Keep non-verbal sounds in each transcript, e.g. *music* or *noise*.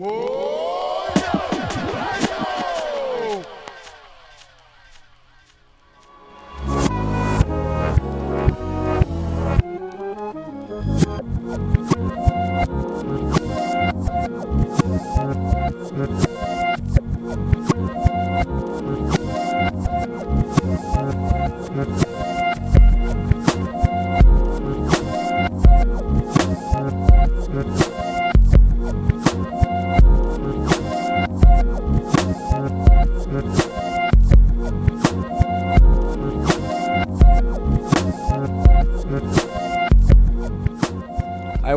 All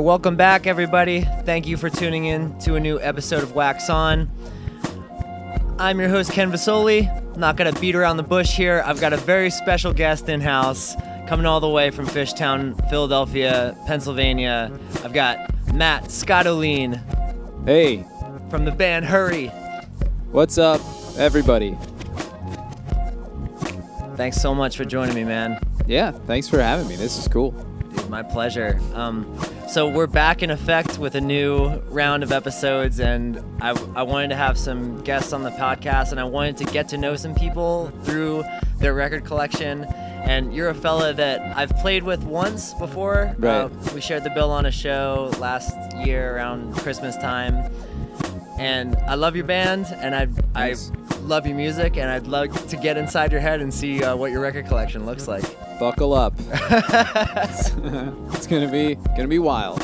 welcome back, everybody. Thank you for tuning in to a new episode of Wax On. I'm your host, Ken Vasoli. Not going to beat around the bush here. I've got a very special guest in house coming all the way from Fishtown, Philadelphia, Pennsylvania. I've got Matt Scottoline Hey, from the band Hurry. what's up, everybody? Thanks so much for joining me, man. Yeah, thanks for having me. This is cool. Dude, my pleasure. Um, so we're back in effect with a new round of episodes, and I, I wanted to have some guests on the podcast, and I wanted to get to know some people through their record collection. And you're a fella that I've played with once before. Right. Uh, we shared the bill on a show last year around Christmas time, and I love your band, and I Nice. I love your music, and I'd love to get inside your head and see uh, what your record collection looks like. Buckle up. *laughs* *laughs* it's gonna be gonna be wild.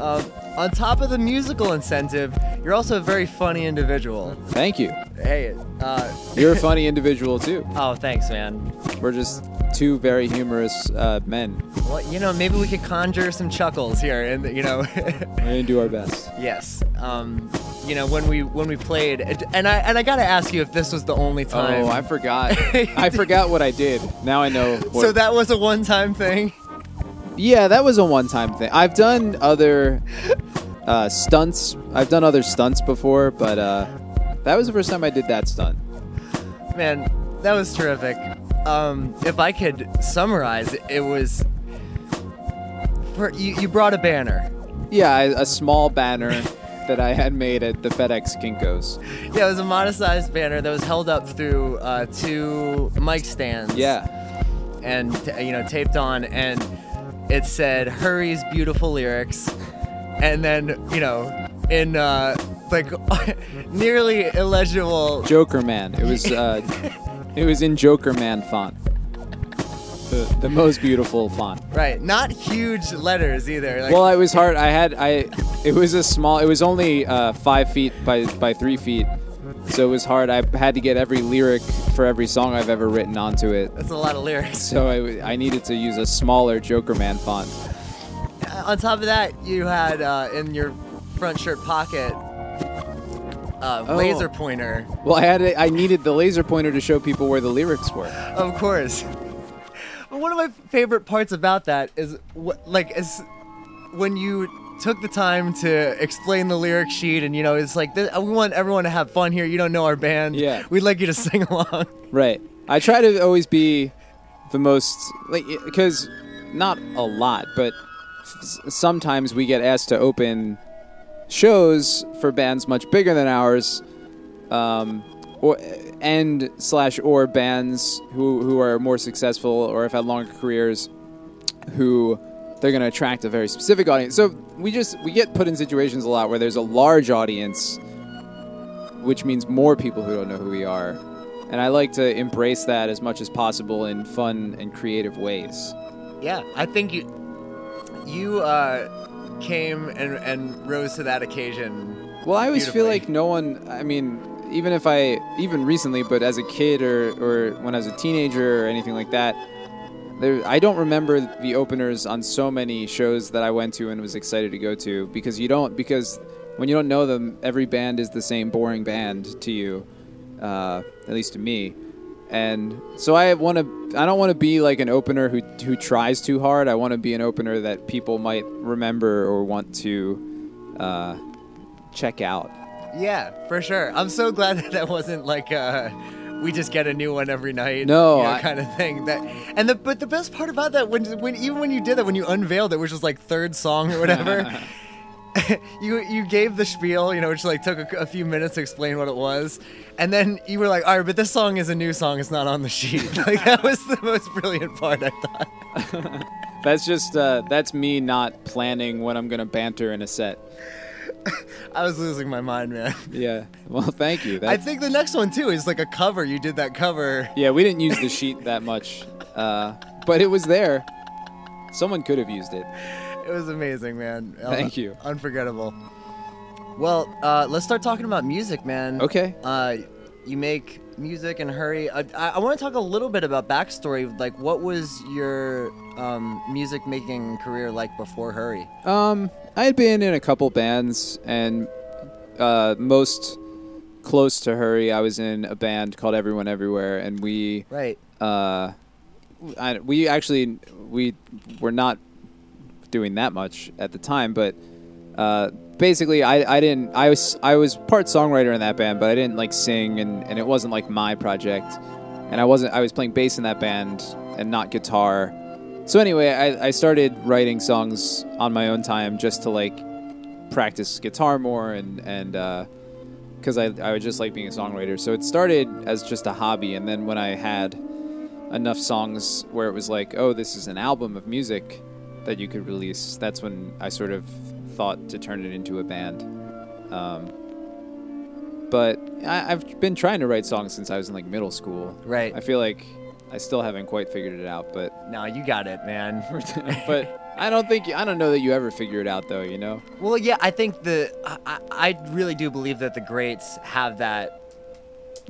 Um, on top of the musical incentive, you're also a very funny individual. Thank you. Hey, uh, You're a *laughs* funny individual too. oh, thanks, man. We're just two very humorous uh, men. Well, you know, maybe we could conjure some chuckles here, and you know, *laughs* We're gonna do our best. yes. Um, you know, when we when we played, and I and I gotta ask you if this was the only time. Oh, I forgot. *laughs* I forgot what I did. Now I know. What, so that was a one-time thing. Yeah, that was a one-time thing. I've done other uh, stunts. I've done other stunts before, but uh, that was the first time I did that stunt. Man, that was terrific. Um, if I could summarize, it was. For, you, you brought a banner. Yeah, a small banner *laughs* that I had made at the FedEx Kinkos. Yeah, it was a modest-sized banner that was held up through uh, two mic stands. Yeah. and you know taped on, and it said "Hurry's beautiful lyrics," and then you know in uh, like *laughs* nearly illegible. Jokerman. It was uh, *laughs* it was in Jokerman font. The, the most beautiful font. Right, not huge letters either. Like, Well, it was hard. I had I. It was a small. It was only uh, five feet by by three feet, so it was hard. I had to get every lyric for every song I've ever written onto it. that's a lot of lyrics. So I, I needed to use a smaller Jokerman font. On top of that, you had uh, in your front shirt pocket uh, Oh. laser pointer. Well, I had to, I needed the laser pointer to show people where the lyrics were. Of course. But one of my favorite parts about that is wh- like is when you took the time to explain the lyric sheet and you know it's like we want everyone to have fun here. You don't know our band. Yeah. We'd like you to *laughs* sing along. Right. I try to always be the most like because not a lot, but sometimes we get asked to open shows for bands much bigger than ours, um, or and slash or bands who who are more successful or have had longer careers, who they're going to attract a very specific audience. So we just we get put in situations a lot where there's a large audience, which means more people who don't know who we are. And I like to embrace that as much as possible in fun and creative ways. Yeah, I think you you uh, came and and rose to that occasion. Well, I always feel like no one, I mean, even if I, even recently, but as a kid or, or when I was a teenager or anything like that, there, I don't remember the openers on so many shows that I went to and was excited to go to because you don't, because when you don't know them, every band is the same boring band to you, uh, at least to me. And so I want to, I don't want to be like an opener who, who tries too hard. I want to be an opener that people might remember or want to uh, check out. Yeah, for sure. I'm so glad *laughs* that that wasn't like uh we just get a new one every night. No, you know, I- kind of thing. That and the but the best part about that when when even when you did that when you unveiled it, which was like third song or whatever, *laughs* *laughs* you you gave the spiel, you know, which like took a, a few minutes to explain what it was, and then you were like, "All right, but this song is a new song; it's not on the sheet." *laughs* like that was the most brilliant part, I thought. That's just uh, that's me not planning what I'm gonna banter in a set. *laughs* I was losing my mind, man. Yeah. Well, thank you. I think the next one too is like a cover. You did that cover. yeah, we didn't use the sheet that much, uh, but it was there. Someone could have used it. It was amazing, man. Uh, Thank you. Unforgettable. Well, uh, let's start talking about music, man. Okay. Uh, you make music and hurry. I, I, I want to talk a little bit about backstory. Like, what was your um, music making career like before Hurry? Um, I had been in a couple bands, and uh, most close to Hurry, I was in a band called Everyone Everywhere, and we Right. uh, I, we actually we were not doing that much at the time, but uh, basically, I, I didn't. I was I was part songwriter in that band, but I didn't like sing, and, and it wasn't like my project, and I wasn't. I was playing bass in that band and not guitar. So anyway, I, I started writing songs on my own time just to like practice guitar more and and because I I would just like being a songwriter. So it started as just a hobby, and then when I had enough songs where it was like, oh, this is an album of music that you could release. That's when I sort of thought to turn it into a band. Um, but I, I've been trying to write songs since I was in like middle school. Right. I feel like I still haven't quite figured it out, but No, you got it, man. *laughs* but I don't think I don't know that you ever figure it out though. You know? Well, yeah, I think the I, I I really do believe that the greats have that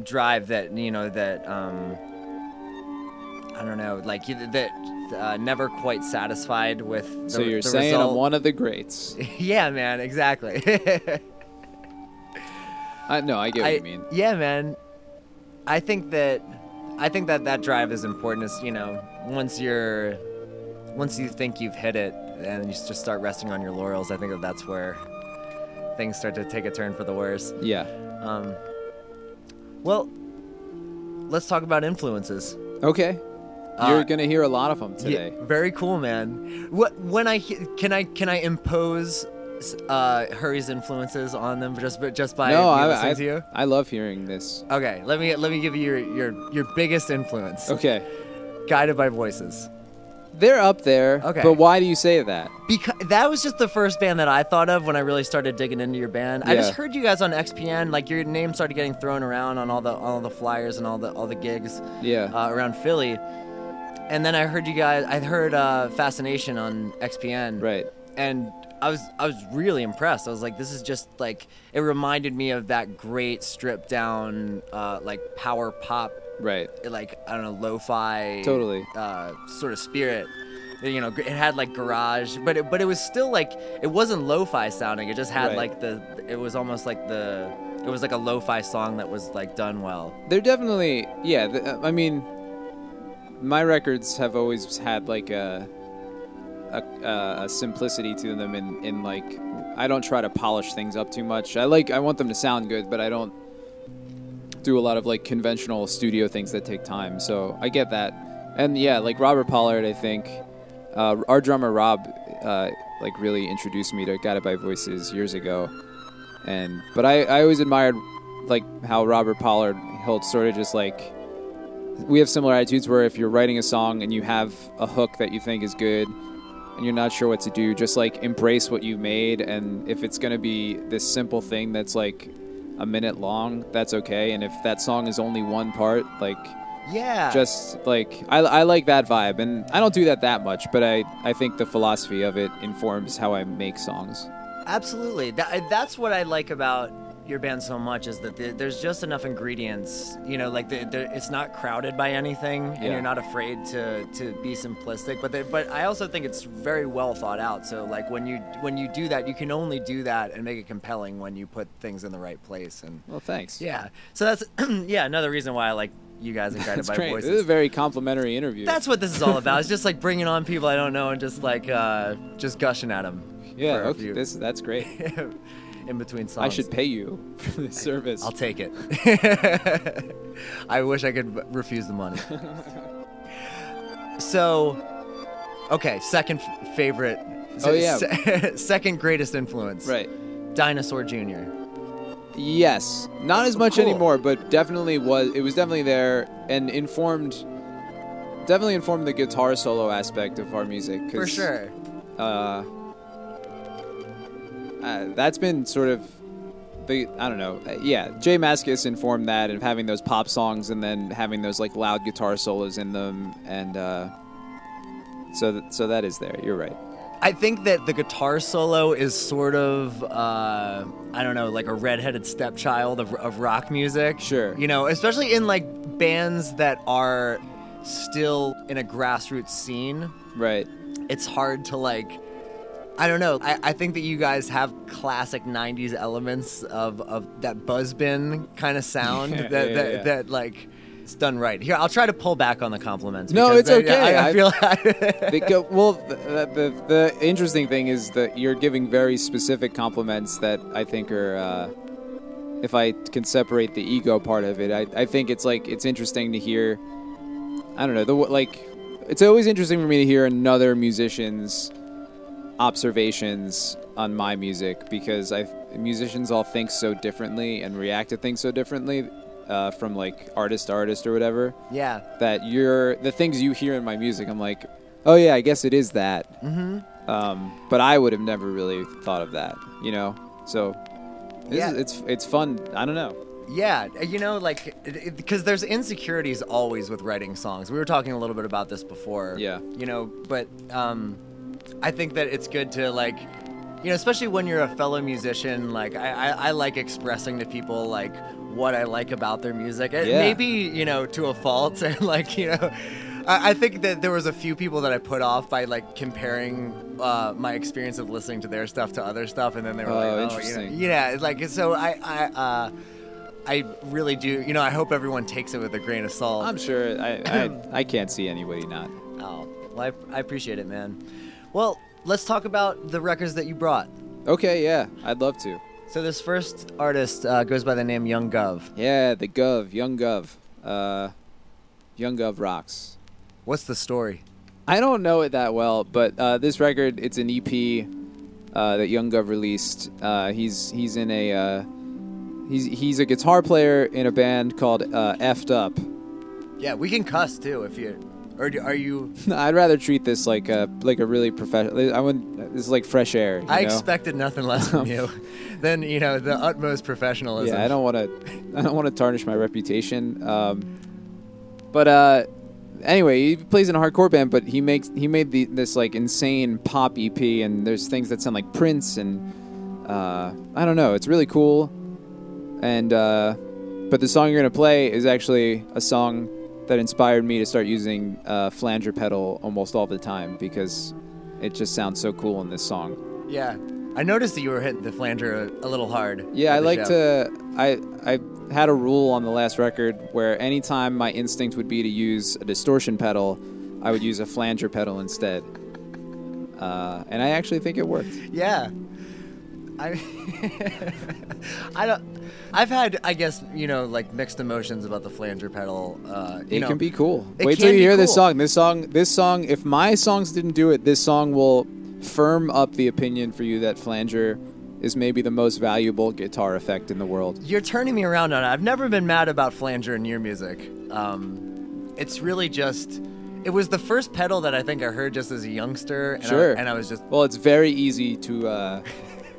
drive that you know that um I don't know like you- that uh, never quite satisfied with. The, so you're the saying result. I'm one of the greats? *laughs* yeah, man, exactly. *laughs* I no, I get what I, you mean. Yeah, man. I think that I think that that drive is important. Is you know once you're once you think you've hit it and you just start resting on your laurels. I think that that's where things start to take a turn for the worse. Yeah. Um, well, let's talk about influences. Okay. Uh, You're gonna hear a lot of them today. Yeah, very cool, man. What when I can I can I impose uh, Hurry's influences on them just just by no, I, listening I, to you? I love hearing this. Okay, let me let me give you your your, your biggest influence. Okay. Guided by Voices. They're up there. Okay. But why do you say that? Because that was just the first band that I thought of when I really started digging into your band. I just heard you guys on XPN, like your name started getting thrown around on all the all the flyers and all the all the gigs Yeah. uh, around Philly. And then I heard you guys. I heard uh, Fascination on XPN. right. and I was I was really impressed. I was like, this is just like it reminded me of that great stripped down uh, like power pop, Right. like I don't know, lo-fi, Totally. uh, sort of spirit. You know, it had like garage, but it, but it was still like it wasn't lo-fi sounding. It just had Right. like the it was almost like the it was like a lo-fi song that was like done well. They're definitely yeah. The, I mean, my records have always had like a a, a simplicity to them, in in like I don't try to polish things up too much. I like I want them to sound good, but I don't do a lot of like conventional studio things that take time. So I get that, and yeah, like Robert Pollard, I think uh, our drummer Rob uh, like really introduced me to Guided by Voices years ago, and but I I always admired like how Robert Pollard he'll sort of just like we have similar attitudes where if you're writing a song and you have a hook that you think is good and you're not sure what to do, just like embrace what you made and if it's gonna be this simple thing that's like a minute long, that's okay. And if that song is only one part, like Yeah, just like I, I like that vibe and I don't do that that much, but I, I think the philosophy of it informs how I make songs. Absolutely. That, that's what I like about your band so much is that the, there's just enough ingredients. You know, like the, the, it's not crowded by anything, and Yeah. you're not afraid to, to be simplistic. But the, but I also think it's very well thought out. So like when you when you do that, you can only do that and make it compelling when you put things in the right place. And Well, thanks. yeah, so that's *clears throat* yeah another reason why I like you guys and *laughs* Guided by great. Voices. This is a very complimentary interview. that's what this is all about. It's just like bringing on people I don't know and just like uh, just gushing at them. yeah. Okay. This that's great. *laughs* in between songs. I should pay you *laughs* for this service. I'll take it. *laughs* I wish I could refuse the money. *laughs* so, okay, second f- favorite Oh, yeah. se- second greatest influence. Right. Dinosaur Jr. Yes, not as much Cool. anymore, but definitely was. It was definitely there and informed. Definitely informed the guitar solo aspect of our music. For sure. Uh, uh, that's been sort of the I don't know. Uh, yeah, Jay Mascis informed that of having those pop songs and then having those like loud guitar solos in them, and uh, so th- so that is there. You're right. I think that the guitar solo is sort of, uh, I don't know, like a redheaded stepchild of, of rock music. Sure. You know, especially in like bands that are still in a grassroots scene. Right. It's hard to like. I don't know. I, I think that you guys have classic '90s elements of, of that buzzbin kind of *laughs* sound Yeah, that, yeah, that, yeah. that like it's done right. Here, I'll try to pull back on the compliments. No, it's they- okay. I, I feel *laughs* go, well, the, the the interesting thing is that you're giving very specific compliments that I think are, uh, if I can separate the ego part of it, I, I think it's like it's interesting to hear. I don't know the like, it's always interesting for me to hear another musician's observations on my music because I musicians all think so differently and react to things so differently uh, from like artist to artist or whatever yeah. that you're the things you hear in my music. I'm like, oh yeah, I guess it is that. Mm-hmm. Um, but I would have never really thought of that, you know. So this Yeah. is, it's it's fun. I don't know. Yeah, you know, like because there's insecurities always with writing songs. We were talking a little bit about this before. Yeah. You know, but um, I think that it's good to like, you know, especially when you're a fellow musician. Like, I, I, I like expressing to people like what I like about their music. Yeah. Maybe you know to a fault, *laughs* and like you know. I think that there was a few people that I put off by like comparing uh, my experience of listening to their stuff to other stuff, and then they were Oh, like, "Oh, you know, interesting. yeah." Like so, I, I, uh, I really do. You know, I hope everyone takes it with a grain of salt. I'm sure. I I, *clears throat* I can't see anybody not. oh, well, I, I appreciate it, man. Well, let's talk about the records that you brought. Okay, yeah, I'd love to. So this first artist uh, goes by the name Young Guv. Yeah, the Guv, Young Guv, uh, Young Guv rocks. What's the story? I don't know it that well, but uh, this record it's an EP uh, that Young Guv released. Uh, he's he's in a uh, he's he's a guitar player in a band called uh, Effed Up. Yeah, we can cuss too if you. Or do, are you? *laughs* I'd rather treat this like a like a really professional. I want this is like fresh air. you I know? expected nothing less from you *laughs* than you know the utmost professionalism. Yeah, I don't want to. I don't want to tarnish my reputation. Um, but uh, anyway, he plays in a hardcore band, but he makes he made the, this like insane pop EP, and there's things that sound like Prince, and uh, I don't know. It's really cool, and uh, but the song you're gonna play is actually a song that inspired me to start using uh, flanger pedal almost all the time because it just sounds so cool in this song. Yeah, I noticed that you were hitting the flanger a, a little hard. Yeah, I like show. to. I I had a rule on the last record where anytime my instinct would be to use a distortion pedal, I would use a flanger pedal instead. Uh, and I actually think it worked. Yeah. I *laughs* *laughs* I don't I've had I guess, you know, like mixed emotions about the flanger pedal. Uh It know, can be cool. it Wait till you hear this song. This song, this song. If my songs didn't do it, this song will firm up the opinion for you that flanger is maybe the most valuable guitar effect in the world. You're turning me around on it. I've never been mad about flanger in your music. Um it's really just it was the first pedal that I think I heard just as a youngster and, Sure. I, and I was just Well, it's very easy to. Uh, *laughs*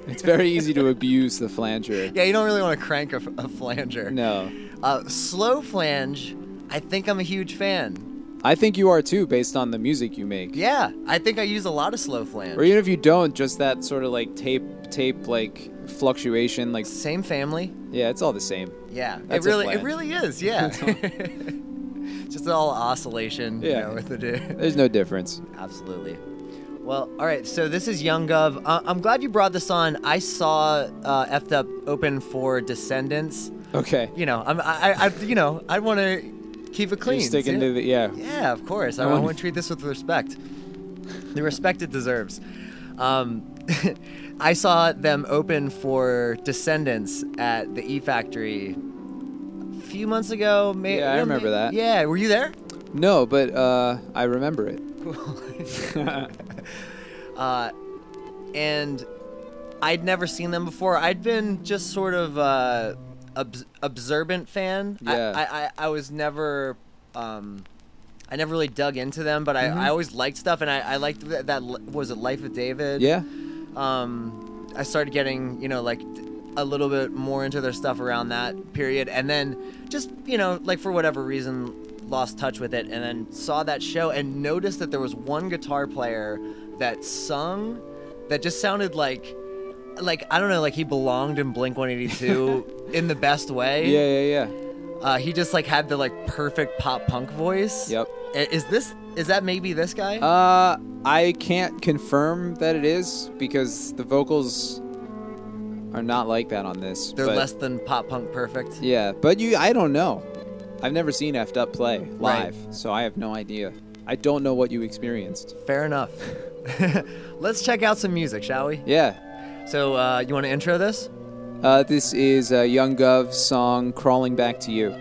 it's very easy to abuse the flanger. *laughs* yeah, you don't really want to crank a, a flanger. No. Uh, slow flange, I think I'm a huge fan. I think you are too, based on the music you make. Yeah, I think I use a lot of slow flange. Or even if you don't, just that sort of like tape, tape like fluctuation. Like, Same family. yeah, it's all the same. Yeah, That's it really, it really is. Yeah, *laughs* *laughs* just all oscillation. you Yeah. know, with the dude. There's no difference. Absolutely. Well, all right. So this is Young Guv. Uh, I'm glad you brought this on. I saw uh, Effed Up open for Descendents. Okay. You know, I'm, I, I, you know, I want to keep it clean. You're sticking to the yeah. Yeah, of course. I, I want- to treat this with respect. The respect it deserves. Um, *laughs* I saw them open for Descendents at the E Factory a few months ago. May- Yeah, I remember that. Yeah, were you there? No, but uh, I remember it. *laughs* *laughs* uh, and I'd never seen them before. I'd been just sort of uh, obs- observant fan. I- Yeah. I, I, I was never. Um, I never really dug into them, but I, Mm-hmm. I always liked stuff, and I, I liked that, that. Was it Life of David? Yeah. um, I started getting, you know, like a little bit more into their stuff around that period, and then just, you know, like for whatever reason, lost touch with it, and then saw that show and noticed that there was one guitar player that sung that just sounded like, like I don't know, like he belonged in Blink 182 *laughs* in the best way. Yeah, yeah, yeah. Uh, he just like had the like perfect pop punk voice. Yep. Is this? Is that maybe this guy? Uh, I can't confirm that it is because the vocals are not like that on this. They're but- less than pop punk perfect. Yeah, but you, I don't know. I've never seen Effed Up play Right. live, so I have no idea. I don't know what you experienced. Fair enough. *laughs* *laughs* Let's check out some music, shall we? Yeah, So, uh, you want to intro this? uh, this is uh, Young Guv's song "Crawling Back to You."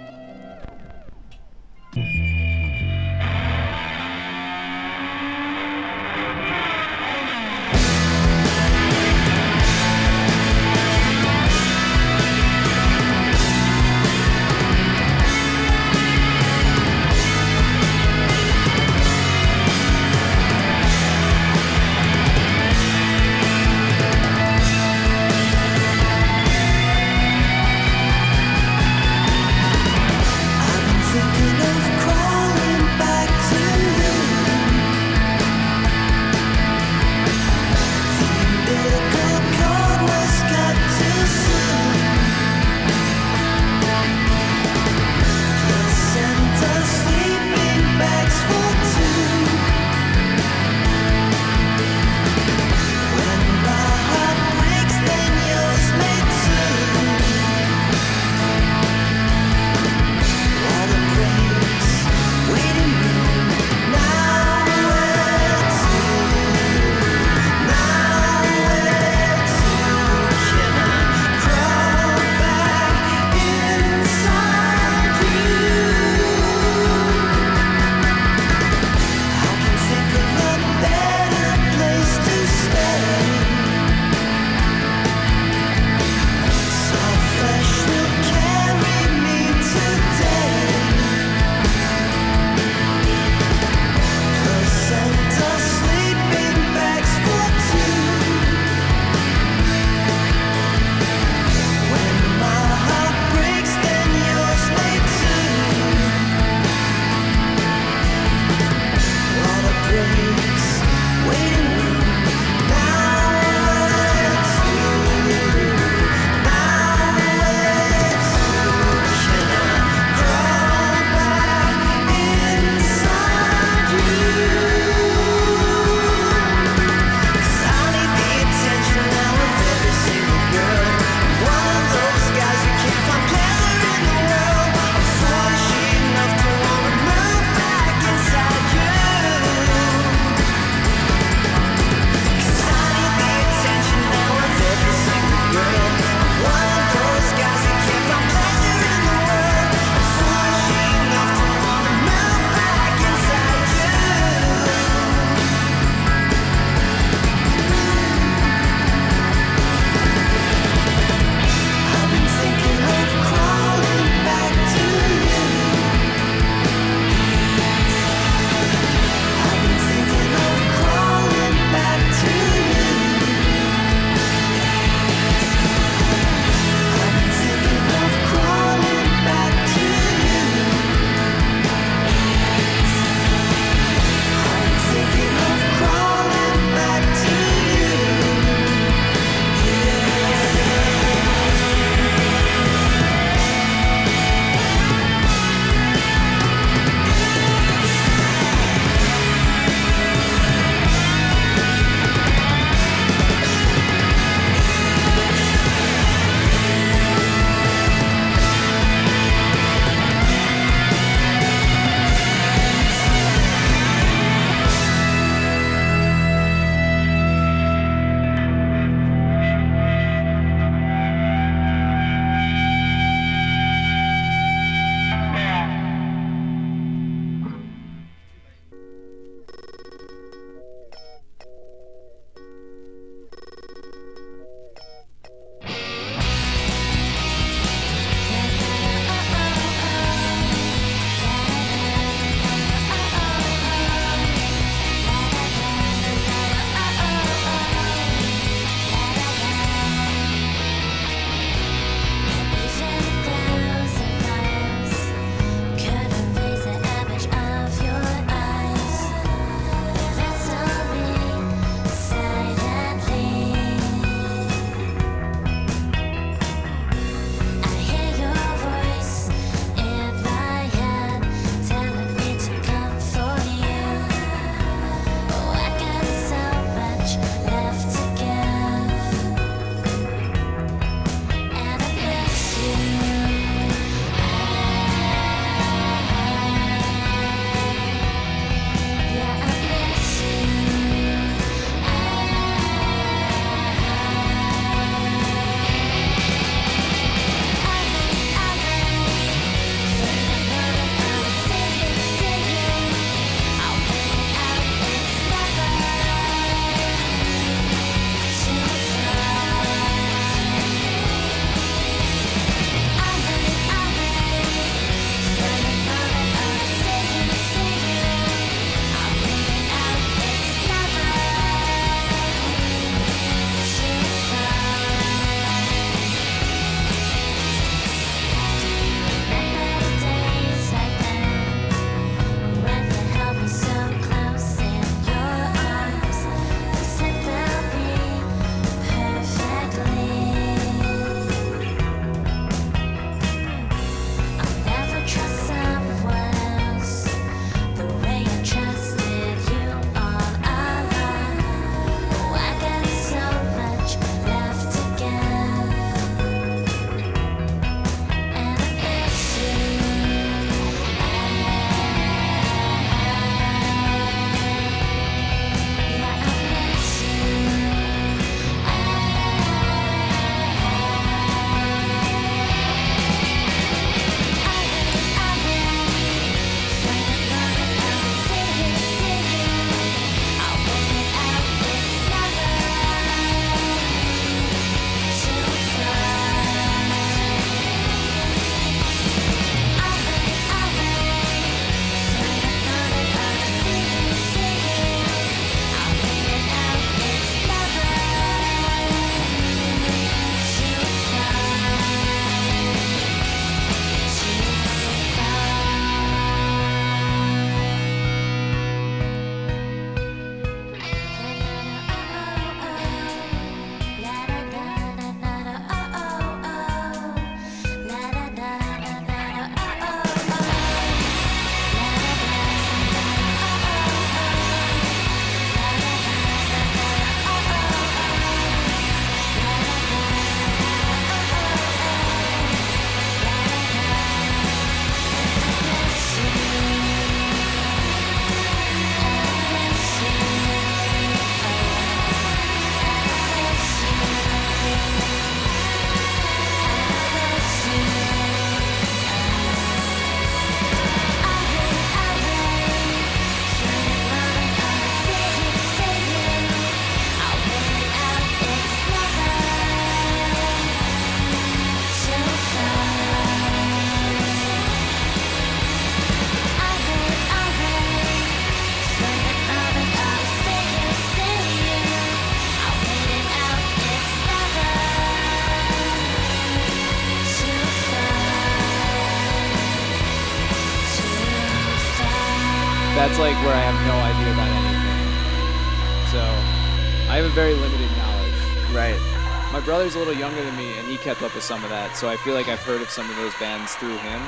Brother's a little younger than me, and he kept up with some of that. So I feel like I've heard of some of those bands through him.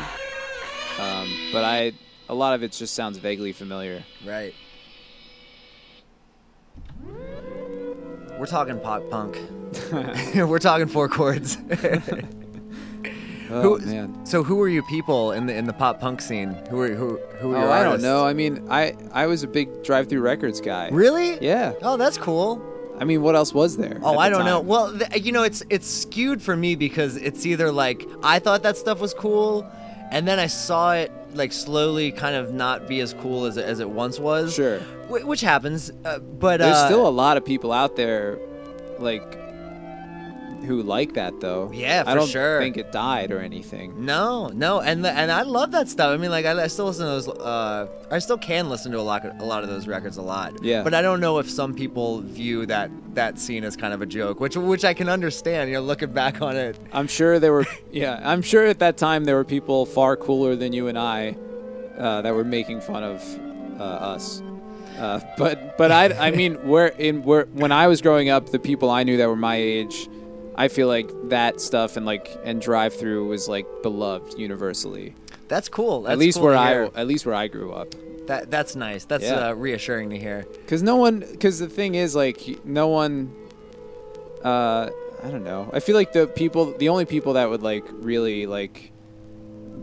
Um, but I, a lot of it just sounds vaguely familiar. Right. We're talking pop punk. *laughs* *laughs* We're talking four chords. *laughs* Oh Who- man. So who were you people in the in the pop punk scene? Who were who who were Oh, your I don't know. I mean, I I was a big Drive-Thru records guy. Really? Yeah. Oh, that's cool. I mean, what else was there? Oh, I don't know. Well, th- you know, it's it's skewed for me because it's either like I thought that stuff was cool, and then I saw it like slowly kind of not be as cool as it, as it once was. Sure. Wh- which happens, uh, but There's uh, still a lot of people out there, like, who like that though. Yeah, for I don't sure. think it died or anything. No, no, and the, and I love that stuff. I mean, like I, I still listen to those. Uh, I still can listen to a lot a lot of those records a lot. Yeah. But I don't know if some people view that that scene as kind of a joke, which which I can understand. You know, looking back on it. I'm sure there were. *laughs* yeah, I'm sure at that time there were people far cooler than you and I uh, that were making fun of uh, us. Uh, but but I I *laughs* mean where in where when I was growing up, the people I knew that were my age, I feel like that stuff and like and Drive-Thru was like beloved universally. That's cool. That's at least cool where I hear. at least where I grew up. That that's nice. That's Yeah. uh, reassuring to hear. Because no one, because the thing is, like, no one, uh, I don't know. I feel like the people, the only people that would like really like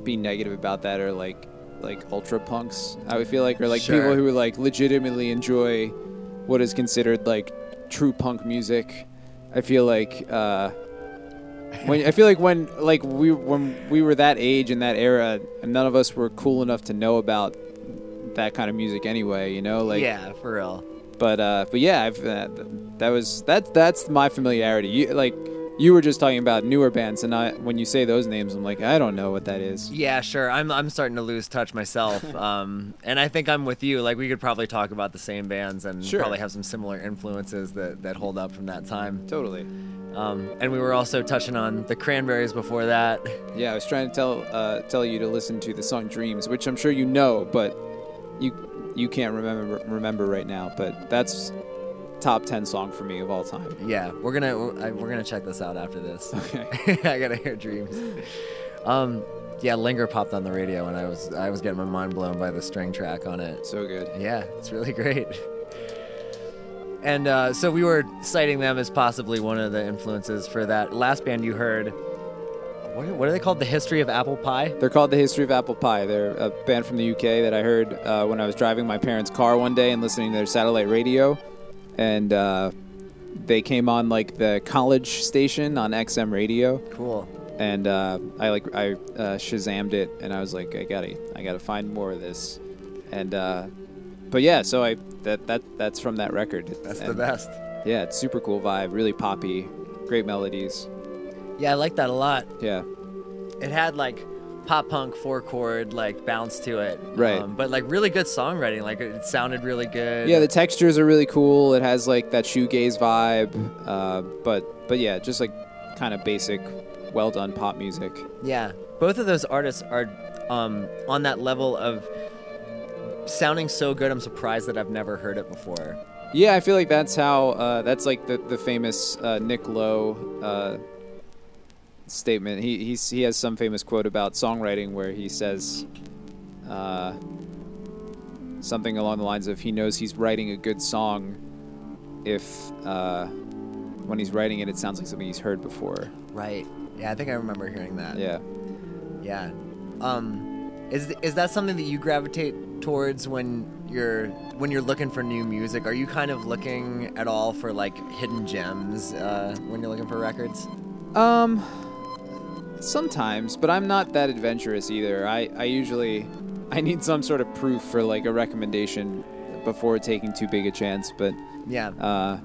be negative about that are like, like ultra punks. I would feel like, or like Sure. people who like legitimately enjoy what is considered like true punk music. I feel like, uh, when I feel like when like we when we were that age and that era, and none of us were cool enough to know about that kind of music anyway. You know, like yeah, for real. but uh, but yeah, I've uh, that was that that's my familiarity. You like you were just talking about newer bands, and I when you say those names, I'm like I don't know what that is. Yeah, sure. I'm I'm starting to lose touch myself. *laughs* um, and I think I'm with you. Like we could probably talk about the same bands and Sure. probably have some similar influences that that hold up from that time. Totally. Um, and we were also touching on the Cranberries before that. Yeah, I was trying to tell uh, tell you to listen to the song Dreams, which I'm sure you know, but you you can't remember remember right now. But that's top ten song for me of all time. Yeah, we're gonna we're gonna check this out after this. Okay. *laughs* I gotta hear Dreams. Um, yeah, Linger popped on the radio, and I was I was getting my mind blown by the string track on it. So good. Yeah, it's really great. And uh, so we were citing them as possibly one of the influences for that last band you heard. What, what are they called? The History of Apple Pie? They're called the History of Apple Pie. They're a band from the UK that I heard uh, when I was driving my parents' car one day and listening to their satellite radio, and uh, they came on like the college station on XM radio, Cool. and uh, I like I uh, Shazammed it, and I was like, I gotta I gotta find more of this, and uh, but yeah, so I that that that's from that record. That's the best. Yeah, it's super cool vibe, really poppy, great melodies. Yeah, I like that a lot. Yeah, It had like pop punk four chord like bounce to it, Right. Um, but like really good songwriting. Like it sounded really good. Yeah, the textures are really cool. It has like that shoegaze vibe, uh, but but yeah, just like kind of basic, well done pop music. Yeah, both of those artists are um, on that level of sounding so good. I'm surprised that I've never heard it before. Yeah, I feel like that's how uh, that's like the the famous uh, Nick Lowe uh, statement. He he's, he has some famous quote about songwriting where he says uh, something along the lines of he knows he's writing a good song if uh, when he's writing it it sounds like something he's heard before. Right. Yeah, I think I remember hearing that. Yeah. Yeah. Um, is is that something that you gravitate towards when you're when you're looking for new music? Are you kind of looking at all for like hidden gems uh, when you're looking for records? Um, sometimes, but I'm not that adventurous either. I, I usually, I need some sort of proof for like a recommendation before taking too big a chance. But Yeah. uh,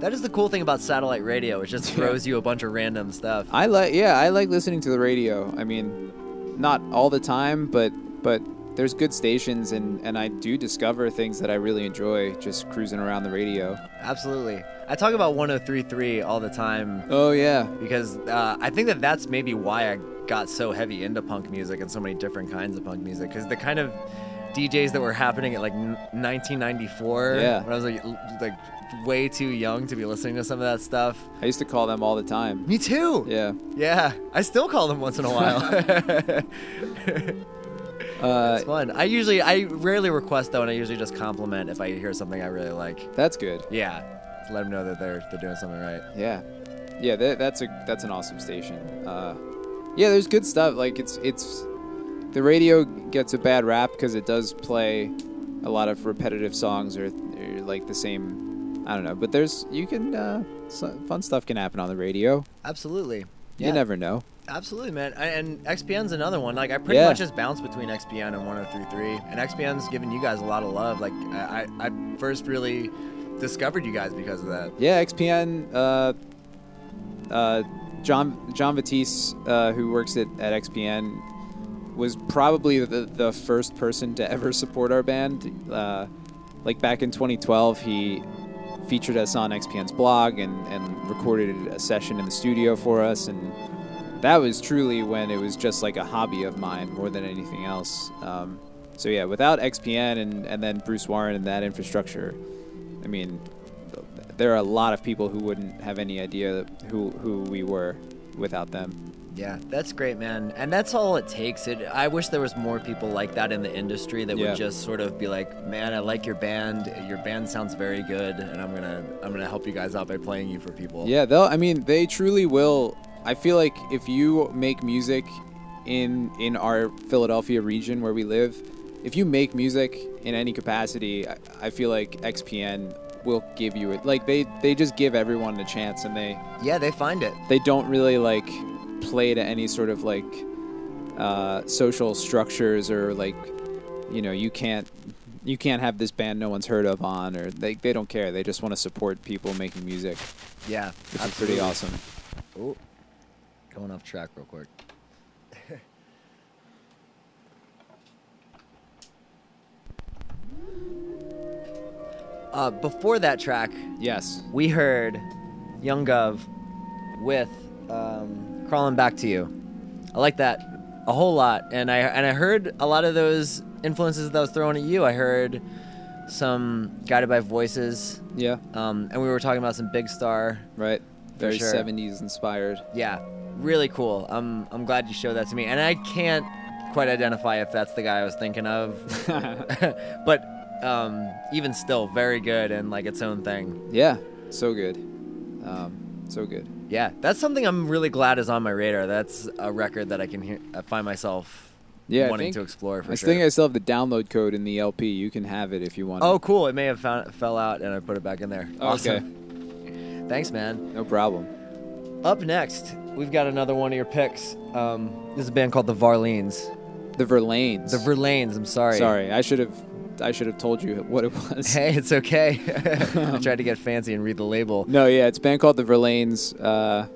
That is the cool thing about satellite radio. It just *laughs* throws you a bunch of random stuff. I like, yeah, I like listening to the radio. I mean, not all the time, but but there's good stations, and and I do discover things that I really enjoy just cruising around the radio. Absolutely. I talk about 1033 all the time Oh yeah, because uh, I think that that's maybe why I got so heavy into punk music and so many different kinds of punk music because the kind of DJs that were happening at like 1994. Yeah. When I was like like way too young to be listening to some of that stuff. I used to call them all the time. Me too. Yeah. Yeah. I still call them once in a while. *laughs* *laughs* Uh, it's fun. I usually I rarely request though, and I usually just compliment if I hear something I really like. that's good. Yeah. Let them know that they're they're doing something right. Yeah, yeah. That, that's a that's an awesome station. Uh, yeah, there's good stuff. Like it's it's the radio gets a bad rap because it does play a lot of repetitive songs or, or like the same. I don't know, but there's you can uh, fun stuff can happen on the radio. Absolutely. You never know. Absolutely, man. I, and XPN's another one. Like I pretty Yeah. much just bounce between XPN and 103.3, and XPN's given you guys a lot of love. Like I, I, I first really discovered you guys because of that. Yeah, XPN. Uh, uh, John John Vettese, uh, who works at, at XPN, was probably the, the first person to ever support our band. Uh, like back in 2012, he featured us on XPN's blog and, and recorded a session in the studio for us, and that was truly when it was just like a hobby of mine more than anything else. Um, so yeah, without XPN and, and then Bruce Warren and that infrastructure, I mean, there are a lot of people who wouldn't have any idea who who we were without them. Yeah, that's great, man. And that's all it takes. It. I wish there was more people like that in the industry that Yeah. would just sort of be like, "Man, I like your band. Your band sounds very good, and I'm gonna, I'm gonna help you guys out by playing you for people." Yeah, they'll. I mean, they truly will. I feel like if you make music in in our Philadelphia region where we live, if you make music in any capacity, I, I feel like XPN will give you it. Like they they just give everyone a chance, and they Yeah, they find it. they don't really like play to any sort of like uh, social structures or like you know you can't you can't have this band no one's heard of on or they, they don't care. They just want to support people making music. Yeah, which is pretty awesome. Oh, going off track real quick. *laughs* uh, before that track, yes. we heard Young Guv with um, "Crawling Back to You." I like that a whole lot, and I and I heard a lot of those influences that I was throwing at you. I heard some Guided by Voices, yeah um, and we were talking about some Big Star. right very sure. 70s inspired Yeah, really cool. I'm I'm glad you showed that to me, and I can't quite identify if that's the guy I was thinking of, *laughs* *laughs* but um, even still, very good and like its own thing. yeah so good um, so good Yeah, that's something I'm really glad is on my radar. That's a record that I can hear, I find myself yeah wanting think, to explore for I sure. think I still have the download code in the LP you can have it if you want oh, it. cool! It may have found, fell out, and I put it back in there. Okay. Awesome. Thanks, man. no problem Up next, we've got another one of your picks. Um, this is a band called the Varleans. the Verlaines The Verlaines. I'm sorry. sorry I should have I should have told you what it was *laughs* Hey, it's okay. *laughs* I tried to get fancy and read the label. No, yeah, it's a band called the Verlaines, uh,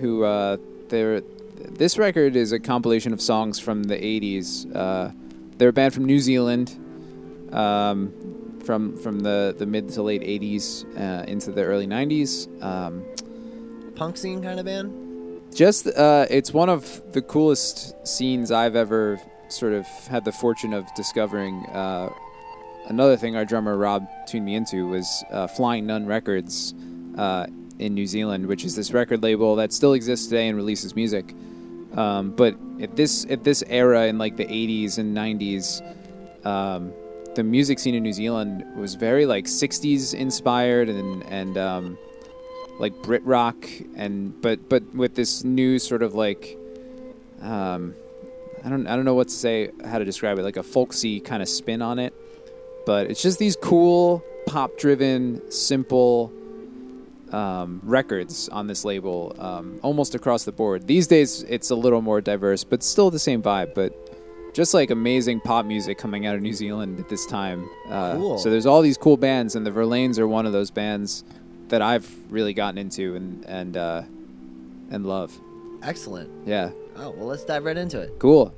who uh, they're. This record is a compilation of songs from the '80s. Uh, they're a band from New Zealand, um, from from the, the mid to late '80s uh, into the early '90s. Um, Punk scene kind of band. just uh, it's one of the coolest scenes I've ever sort of had the fortune of discovering. Uh, another thing our drummer Rob tuned me into was uh, Flying Nun Records uh, in New Zealand, which is this record label that still exists today and releases music. Um, but at this at this era in like the 80s and 90s, um, the music scene in New Zealand was very like 60s inspired and and um, like Brit rock and but but with this new sort of like um, I don't I don't know what to say how to describe it like a folksy kind of spin on it but it's just these cool pop driven simple um, records on this label um, almost across the board these days it's a little more diverse but still the same vibe but just like amazing pop music coming out of New Zealand at this time uh, Cool. so there's all these cool bands and the Verlaines are one of those bands that I've really gotten into and and uh, and love Excellent. yeah Oh, well, let's dive right into it. cool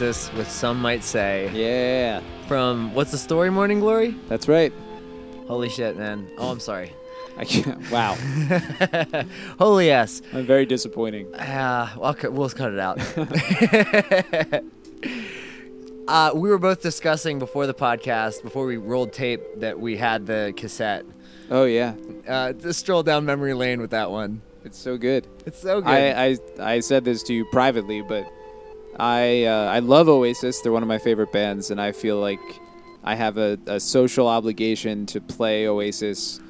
With which some might say. Yeah. From what's the story, Morning Glory? That's right. Holy shit, man. Oh, I'm sorry. I can't. Wow. *laughs* Holy ass. I'm very disappointing. Ah, uh, well, cu- we'll cut it out. *laughs* *laughs* uh, we were both discussing before the podcast, before we rolled tape, that we had the cassette. Oh yeah. Uh, just stroll down memory lane with that one. It's so good. It's so good. I, I, I said this to you privately, but I uh, I love Oasis. They're one of my favorite bands, and I feel like I have a, a social obligation to play Oasis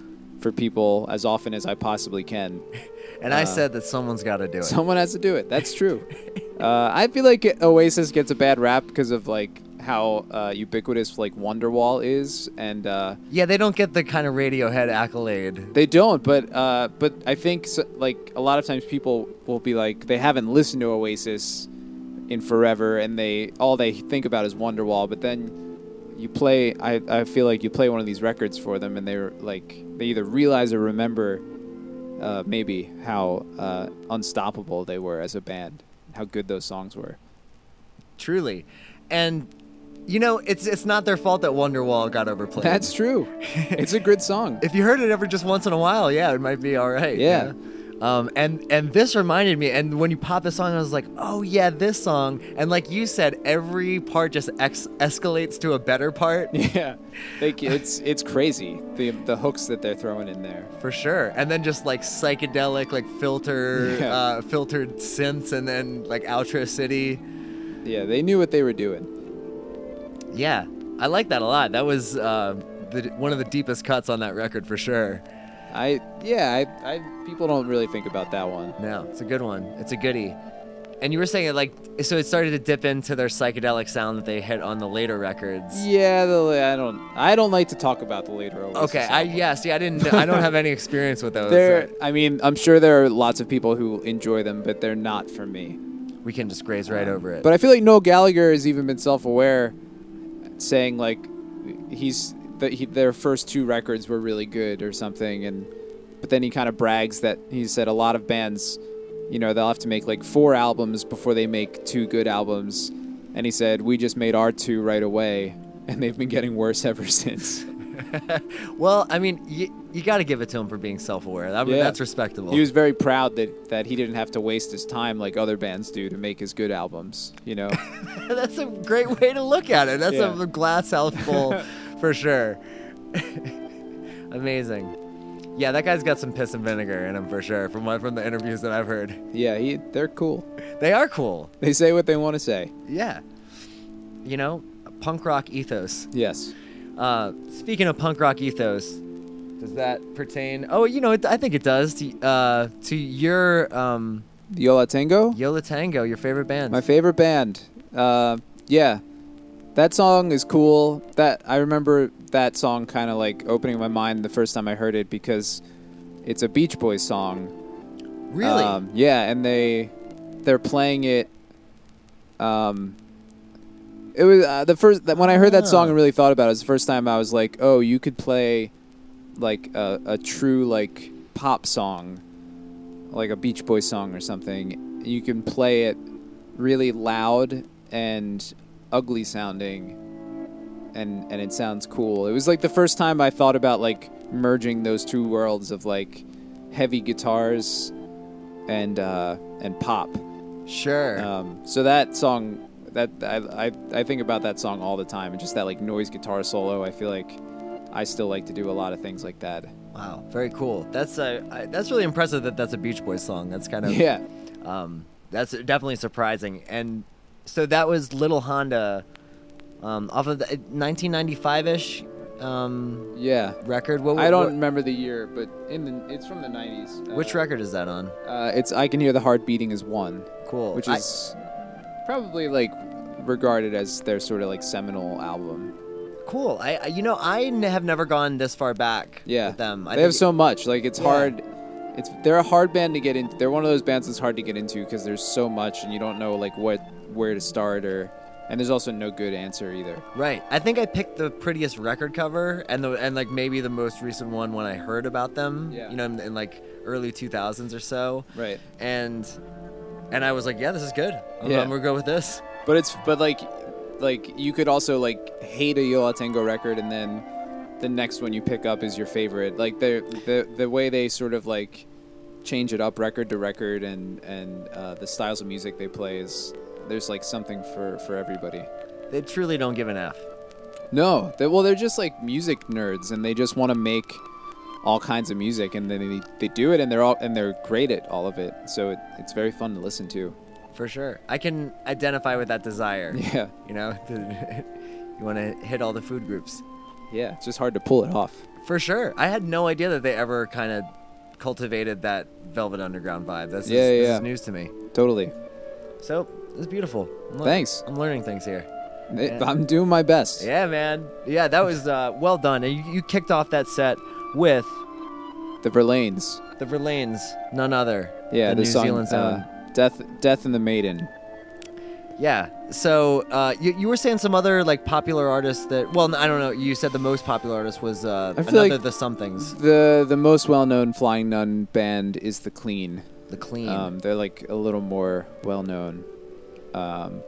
for people as often as I possibly can. *laughs* And uh, I said that someone's got to do it. Someone has to do it. That's true. *laughs* uh, I feel like Oasis gets a bad rap because of like how uh, ubiquitous like Wonderwall is, and uh, yeah, they don't get the kind of Radiohead accolade. They don't, but uh, but I think so, like a lot of times people will be like they haven't listened to Oasis in forever, and they all they think about is Wonderwall. But then you play, I I feel like you play one of these records for them, and they're like they either realize or remember uh, maybe how uh, unstoppable they were as a band, how good those songs were. Truly. And you know, it's it's not their fault that Wonderwall got overplayed. That's true. it's a good song. *laughs* if you heard it ever just once in a while, yeah, it might be all right. Yeah. Um, and and this reminded me, and when you pop the song, I was like, oh yeah, this song. And like you said, every part just ex- escalates to a better part *laughs* Yeah, like it's it's crazy the the hooks that they're throwing in there. for sure. And then just like psychedelic, like filter, Yeah. uh, filtered synths, and then like Outro City. Yeah, they knew what they were doing. Yeah, I like that a lot. That was uh, the, one of the deepest cuts on that record for sure. I yeah, I, I people don't really think about that one. No, it's a good one. It's a goodie. And you were saying it like so it started to dip into their psychedelic sound that they hit on the later records. Yeah, the, I don't I don't like to talk about the later Oasis Okay, I albums. yeah, see I didn't I don't have any experience with those. They're, I mean, I'm sure there are lots of people who enjoy them, but they're not for me. we can just graze right um, over it. But I feel like Noel Gallagher has even been self-aware, saying like he's that he, their first two records were really good or something, and but then he kind of brags that he said a lot of bands, you know, they'll have to make like four albums before they make two good albums, and he said we just made our two right away, *laughs* and they've been getting worse ever since. *laughs* well, I mean, you, you got to give it to him for being self-aware. I mean, Yeah. that's respectable. He was very proud that that he didn't have to waste his time like other bands do to make his good albums. You know. *laughs* that's a great way to look at it. That's Yeah. a glass half full for sure. *laughs* Amazing. Yeah, that guy's got some piss and vinegar in him for sure. From what from the interviews that I've heard, yeah, he they're cool. they are cool. They say what they want to say. Yeah. You know, punk rock ethos. Yes. Uh, speaking of punk rock ethos, does that pertain? Oh, you know, it, I think it does to uh, to your um, Yo La Tengo. Yola Tango, your favorite band. My favorite band. Uh, yeah, that song is cool. That I remember that song kind of like opening my mind the first time I heard it because it's a Beach Boys song. really? Um, yeah, and they they're playing it. Um, it was uh, the first when I heard that song and Ah. really thought about it, it was the first time I was like, oh, you could play like a, a true like pop song, like a Beach Boys song or something. You can play it really loud and ugly sounding and and it sounds cool. It was like the first time I thought about like merging those two worlds of like heavy guitars and uh, and pop. sure. Um, so that song, that I, I I think about that song all the time, and just that like noise guitar solo. I feel like I still like to do a lot of things like that. wow, very cool. That's uh, I, that's really impressive that that's a Beach Boys song. That's kind of Yeah, Um, that's definitely surprising. And so that was Little Honda, um, off of the 1995 ish um, yeah. record. What, I don't what- remember the year, but in the it's from the '90s. Uh, which record is that on? Uh, it's I can hear the heart beating as one, Cool. which I- is probably like regarded as their sort of like seminal album. cool. I, I you know I n- have never gone this far back. Yeah, with them. I they have so much. Like it's Yeah. hard. It's they're a hard band to get into. They're one of those bands that's hard to get into because there's so much and you don't know like what where to start or. And there's also no good answer either. Right. I think I picked the prettiest record cover and the and like maybe the most recent one when I heard about them. Yeah. You know, in, in like early 2000s or so. Right. And and I was like, yeah, this is good. I'm, Yeah. I'm gonna go with this. But it's but like like you could also like hate a Yola Tango record and then the next one you pick up is your favorite. Like the the the way they sort of like change it up record to record and and uh, the styles of music they play is there's like something for for everybody. They truly don't give an F. No, they, well they're just like music nerds and they just want to make all kinds of music and then they, they do it and they're all and they're great at all of it. So it, it's very fun to listen to. For sure. I can identify with that desire. *laughs* Yeah. You know, to, *laughs* you want to hit all the food groups. Yeah, it's just hard to pull it off. For sure. I had no idea that they ever kind of cultivated that Velvet Underground vibe. That's Yeah, is, this yeah. is news to me. Totally. So, it's beautiful. I'm lear- Thanks. I'm learning things here. It- Yeah. I'm doing my best. Yeah, man. Yeah, that was uh, well done. And you, you kicked off that set with The Verlaines. the Verlaines, none other Yeah, the New song Zealand's own. uh, "Death, Death and the Maiden." Yeah. So uh, you, you were saying some other like popular artists that well I don't know you said the most popular artist was uh, another like- the somethings The the most well known Flying Nun band is the Clean. the clean Um, they're like a little more well known. Um,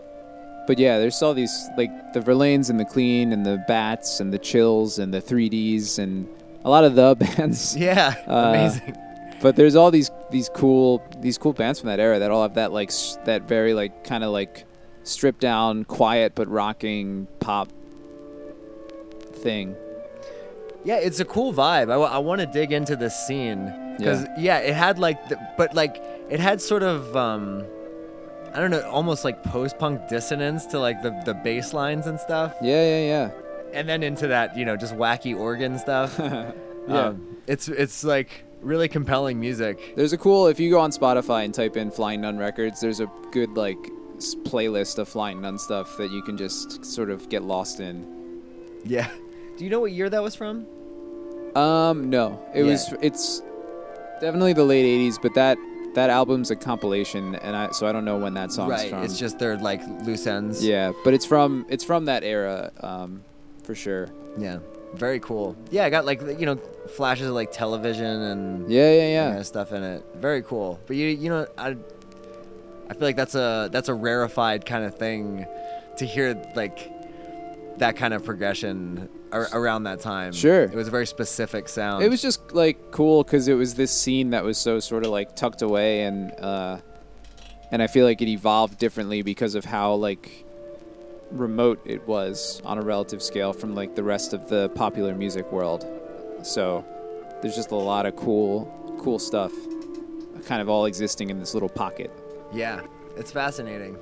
but yeah, there's all these like the Verlaines and the Clean and the Bats and the Chills and the 3Ds and a lot of the *laughs* bands. yeah Uh, amazing But there's all these these cool these cool bands from that era that all have that like s- that very like kind of like stripped down, quiet but rocking pop thing. yeah it's a cool vibe I, want to dig into this scene because yeah. it had like the, but like it had sort of um I don't know almost like post punk dissonance to like the the bass lines and stuff Yeah, yeah, yeah. and then into that you know just wacky organ stuff *laughs* yeah. um, it's it's like really compelling music There's a cool if you go on Spotify and type in Flying Nun Records, there's a good like playlist of Flying Nun stuff that you can just sort of get lost in. yeah do you know what year that was from Um, no, it Yeah. was it's definitely the late '80s, but that that album's a compilation, and I so I don't know when that song's right from. it's just their like loose ends yeah, but it's from it's from that era, um, for sure. yeah very cool yeah i got like you know flashes of like television and Yeah, yeah, yeah. know, stuff in it very cool but you you know i i feel like that's a that's a rarefied kind of thing to hear like that kind of progression ar- around that time Sure. it was a very specific sound It was just like cool because it was this scene that was so sort of like tucked away, and uh, and I feel like it evolved differently because of how like remote it was on a relative scale from like the rest of the popular music world. So there's just a lot of cool, cool stuff, kind of all existing in this little pocket. yeah it's fascinating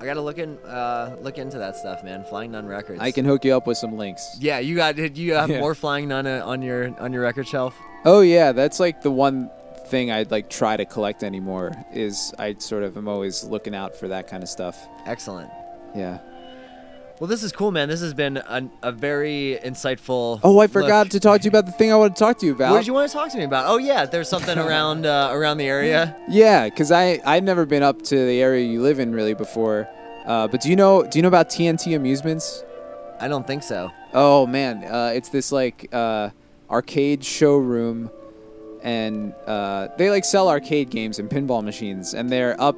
i gotta look in uh look into that stuff man flying nun records I can hook you up with some links. yeah you got did you have Yeah. more flying nun uh, on your on your record shelf Oh yeah, that's like the one thing I'd like try to collect anymore. Is I sort of am always looking out for that kind of stuff. excellent Yeah. Well, this is cool, man. This has been a, a very insightful. Oh, I forgot look. to talk to you about the thing I want to talk to you about. What did you want to talk to me about? Oh, yeah, there's something *laughs* around uh, around the area. Yeah, because I I've never been up to the area you live in really before. Uh, but do you know do you know about TNT Amusements? I don't think so. Oh man, uh, it's this like uh, arcade showroom, and uh, they like sell arcade games and pinball machines, and they're up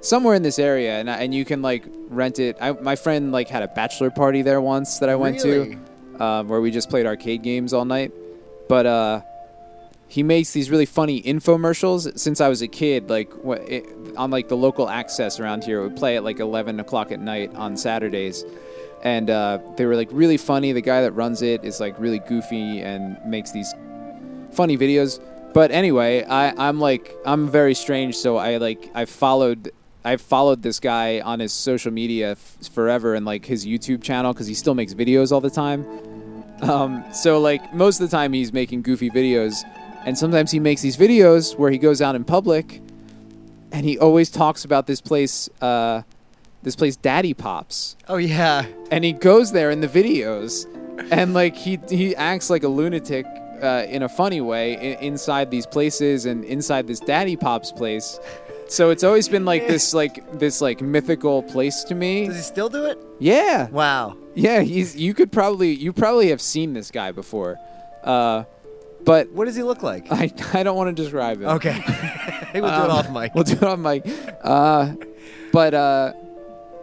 somewhere in this area, and I, and you can like rent it. I, my friend like had a bachelor party there once that I went Really? to, um, where we just played arcade games all night. But uh, he makes these really funny infomercials. Since I was a kid, like wh- it, on like the local access around here, it would play at like 11 o'clock at night on Saturdays and uh, they were like really funny. The guy that runs it is like really goofy and makes these funny videos. But anyway, I, I'm like I'm very strange, so I like I followed I've followed this guy on his social media f- forever and like his YouTube channel because he still makes videos all the time. Um, so like most of the time he's making goofy videos, and sometimes he makes these videos where he goes out in public, and he always talks about this place, uh, this place, Daddy Pops Oh yeah. and he goes there in the videos and like he he acts like a lunatic uh, in a funny way I- inside these places and inside this daddy pops place so it's always been like this like this like mythical place to me Does he still do it? yeah Wow. yeah he's you could probably you probably have seen this guy before uh but What does he look like? *laughs* i i don't want to describe him Okay. *laughs* we'll do it Um, off mic. We'll do it off mic. Uh, but uh,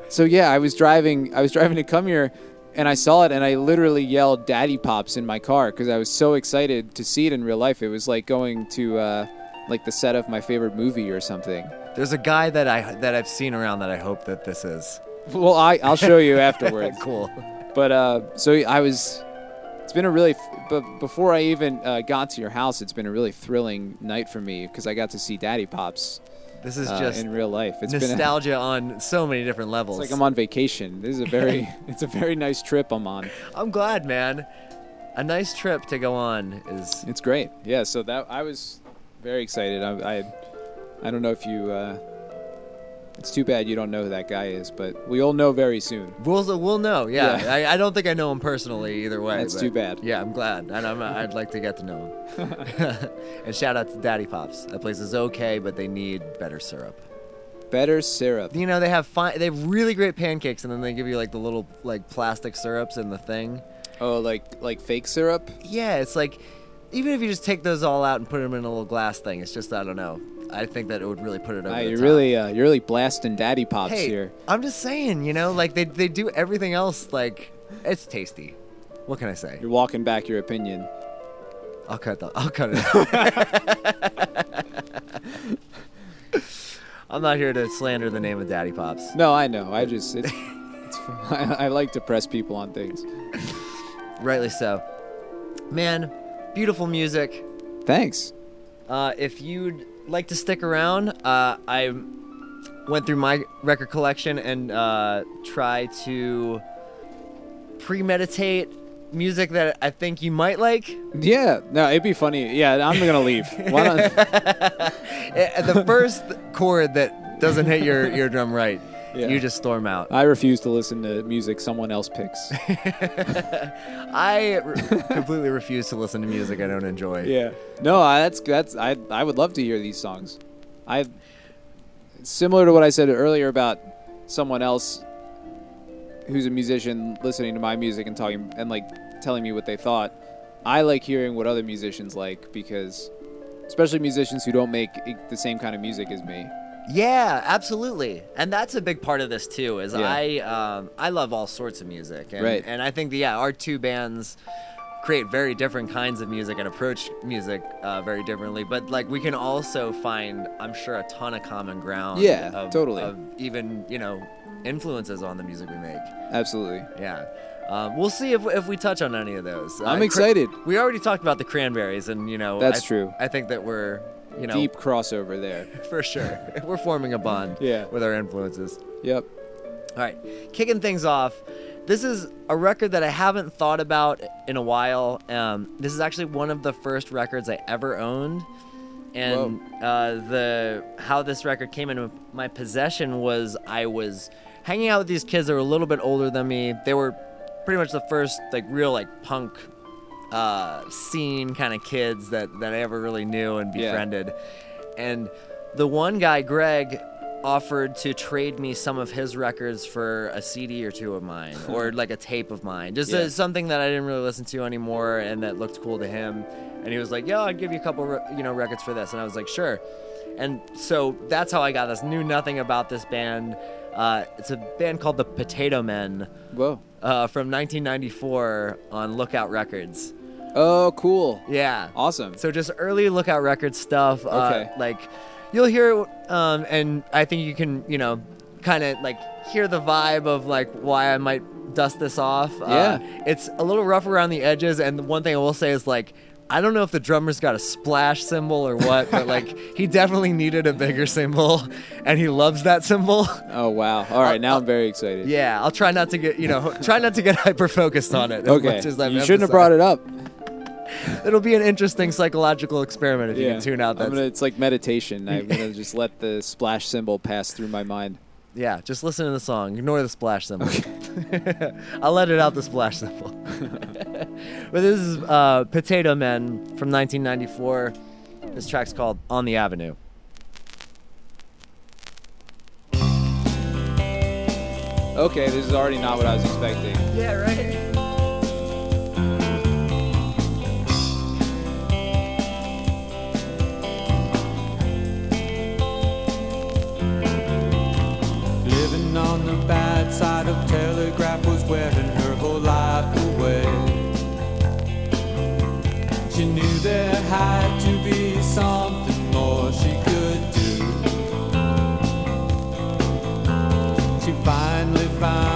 so yeah, I was driving. I was driving to come here, and I saw it, and I literally yelled "Daddy Pops" in my car because I was so excited to see it in real life. It was like going to uh, like the set of my favorite movie or something. There's a guy that I that I've seen around that I hope that this is. Well, I I'll show you *laughs* afterwards. cool. But uh, so I was. It's been a really, but before I even uh, got to your house, it's been a really thrilling night for me because I got to see Daddy Pops This is uh, just in real life. It's been a, nostalgia on so many different levels. It's like I'm on vacation. This is a very, *laughs* *laughs* it's a very nice trip I'm on. I'm glad, man. a nice trip to go on is It's great. Yeah. So that I was very excited. I I, I don't know if you. Uh, it's too bad you don't know who that guy is, but we'll know very soon. we'll we'll know. Yeah, Yeah. I, I don't think I know him personally either way. That's too bad. Yeah, I'm glad, and I'm, I'd like to get to know him. *laughs* *laughs* and shout out to Daddy Pops. That place is okay, but they need better syrup. Better syrup. You know, they have fine. They have really great pancakes, and then they give you like the little like plastic syrups in the thing. Oh, like like fake syrup. Yeah, it's like even if you just take those all out and put them in a little glass thing, it's just I don't know. I think that it would really put it over Ah, the you're top. really uh, you're really blasting daddy pops hey, here. I'm just saying, you know, like they they do everything else like it's tasty. What can I say? You're walking back your opinion. I'll cut the I'll cut it. *laughs* I'm not here to slander the name of Daddy Pops. No, I know. I just it's, it's *laughs* I, I like to press people on things. Rightly so. Man, beautiful music. Thanks. Uh, if you'd like to stick around, uh, I went through my record collection and uh, try to premeditate music that I think you might like. Yeah. No, it'd be funny. Yeah, I'm gonna leave. Why not? *laughs* Eh, the first chord that doesn't hit your eardrum right, Yeah. you just storm out. I refuse to listen to music someone else picks. *laughs* I re- completely refuse to listen to music I don't enjoy. Yeah. No, I, that's that's I I would love to hear these songs. I similar to what I said earlier about someone else who's a musician listening to my music and talking and like telling me what they thought. I like hearing what other musicians like because especially musicians who don't make the same kind of music as me. Yeah, absolutely, and that's a big part of this too. Is Yeah. I um, I love all sorts of music, and, Right. and I think that yeah, our two bands create very different kinds of music and approach music uh, very differently. But like we can also find, I'm sure, a ton of common ground. Yeah, of, totally. Of even you know influences on the music we make. Absolutely. Yeah. Um, we'll see if, if we touch on any of those. I'm cra- excited. we already talked about the cranberries, and you know That's I- true. I think that we're you know Deep crossover there. *laughs* for sure. *laughs* We're forming a bond Yeah. with our influences. Yep. All right, kicking things off. This is a record that I haven't thought about in a while. Um, this is actually one of the first records I ever owned, and uh, the how this record came into my possession was I was hanging out with these kids that were a little bit older than me. They were pretty much the first like real like punk uh, scene kind of kids that that I ever really knew and Yeah. befriended. And the one guy, Greg, offered to trade me some of his records for a CD or two of mine, or *laughs* like a tape of mine, just Yeah. something that I didn't really listen to anymore and that looked cool to him. And he was like, "Yeah, I'd give you a couple, re- you know, records for this." And I was like, "Sure." And so that's how I got this. Knew nothing about this band. Uh, it's a band called the Potatomen Whoa. uh, from 1994 on Lookout Records. Oh, cool. Yeah. Awesome. So just early Lookout Records stuff. Uh, Okay. Like you'll hear, it, um, and I think you can, you know, kind of like hear the vibe of like why I might dust this off. Uh, Yeah. it's a little rough around the edges, and the one thing I will say is like. I don't know if the drummer's got a splash cymbal or what, but *laughs* like he definitely needed a bigger cymbal, and he loves that cymbal. Oh wow. All right, now I'm very excited. Yeah, I'll try not to get you know try not to get *laughs* hyper focused on it. Okay. much as I've You shouldn't have brought it up. It. *laughs* It'll be an interesting psychological experiment if you can tune out that. gonna, it's like meditation. I'm *laughs* gonna just let the splash cymbal pass through my mind. Yeah, just listen to the song. Ignore the splash cymbal. *laughs* I'll let it out the splash cymbal. but this is uh, Potatomen from 1994. This track's called On the Avenue. Okay, this is already not what I was expecting. Yeah, right. Living on the bad side of Telegraph was wearing her whole life away. She knew there had to be something more she could do. She finally found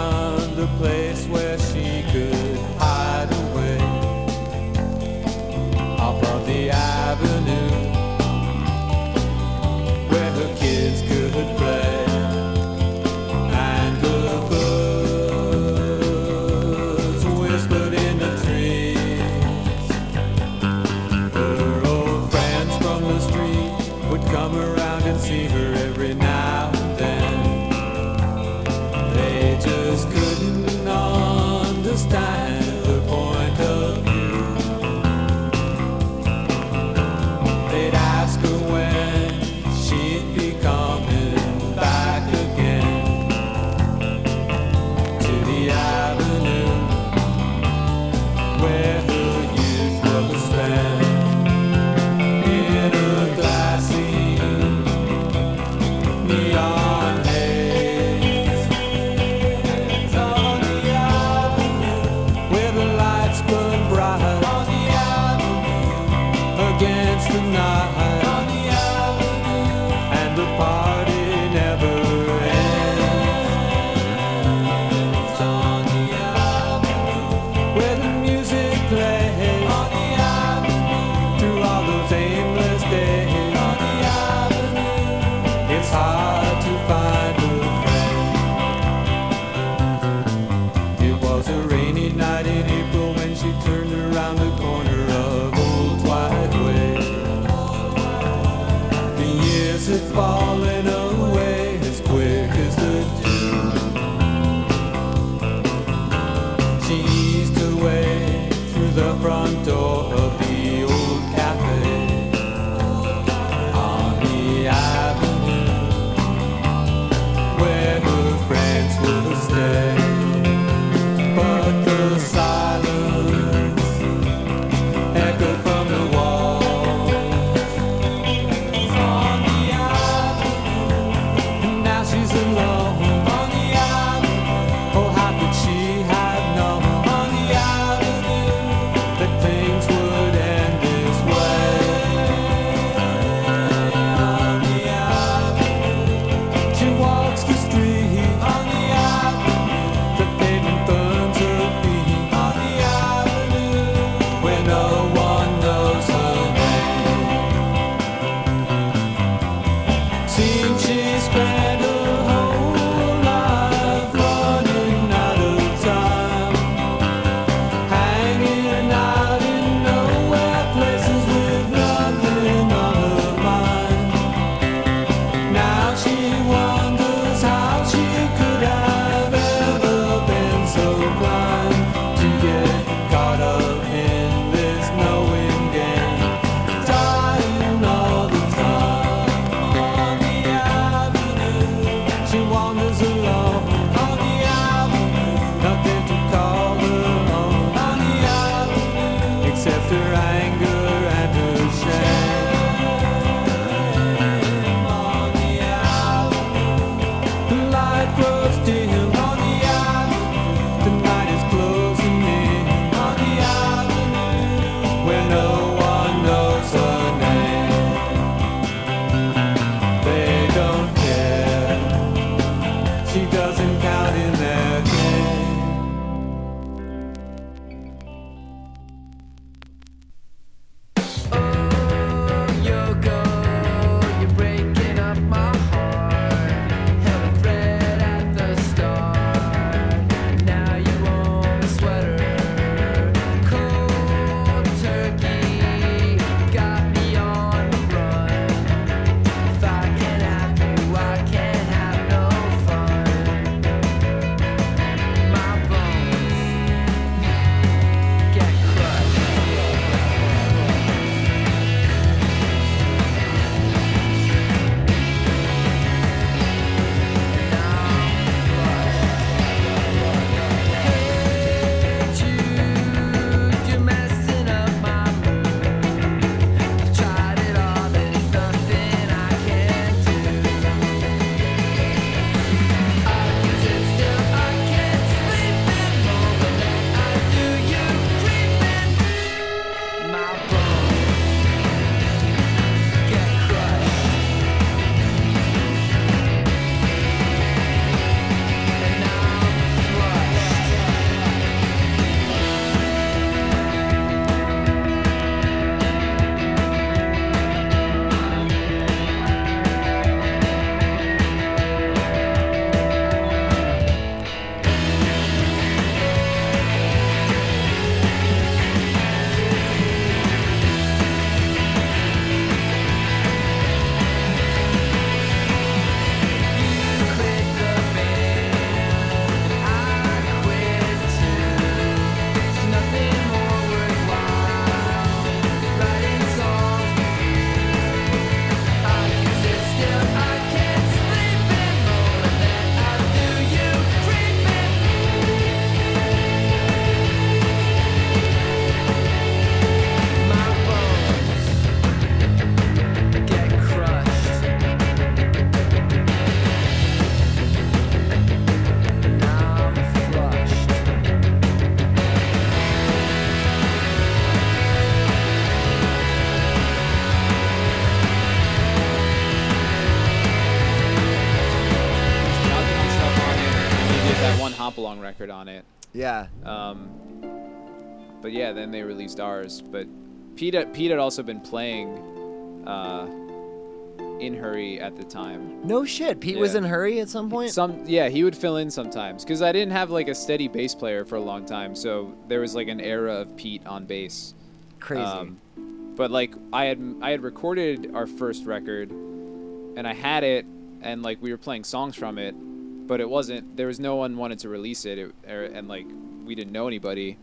released ours. But Pete, had- Pete had also been playing uh, in Hurry at the time. No shit. Pete was in Hurry at some point. Some yeah, he would fill in sometimes because I didn't have like a steady bass player for a long time, so there was like an era of Pete on bass. Crazy. Um, but like I had I had recorded our first record, and I had it, and like we were playing songs from it, but it wasn't. There was no one wanted to release it, it and like we didn't know anybody.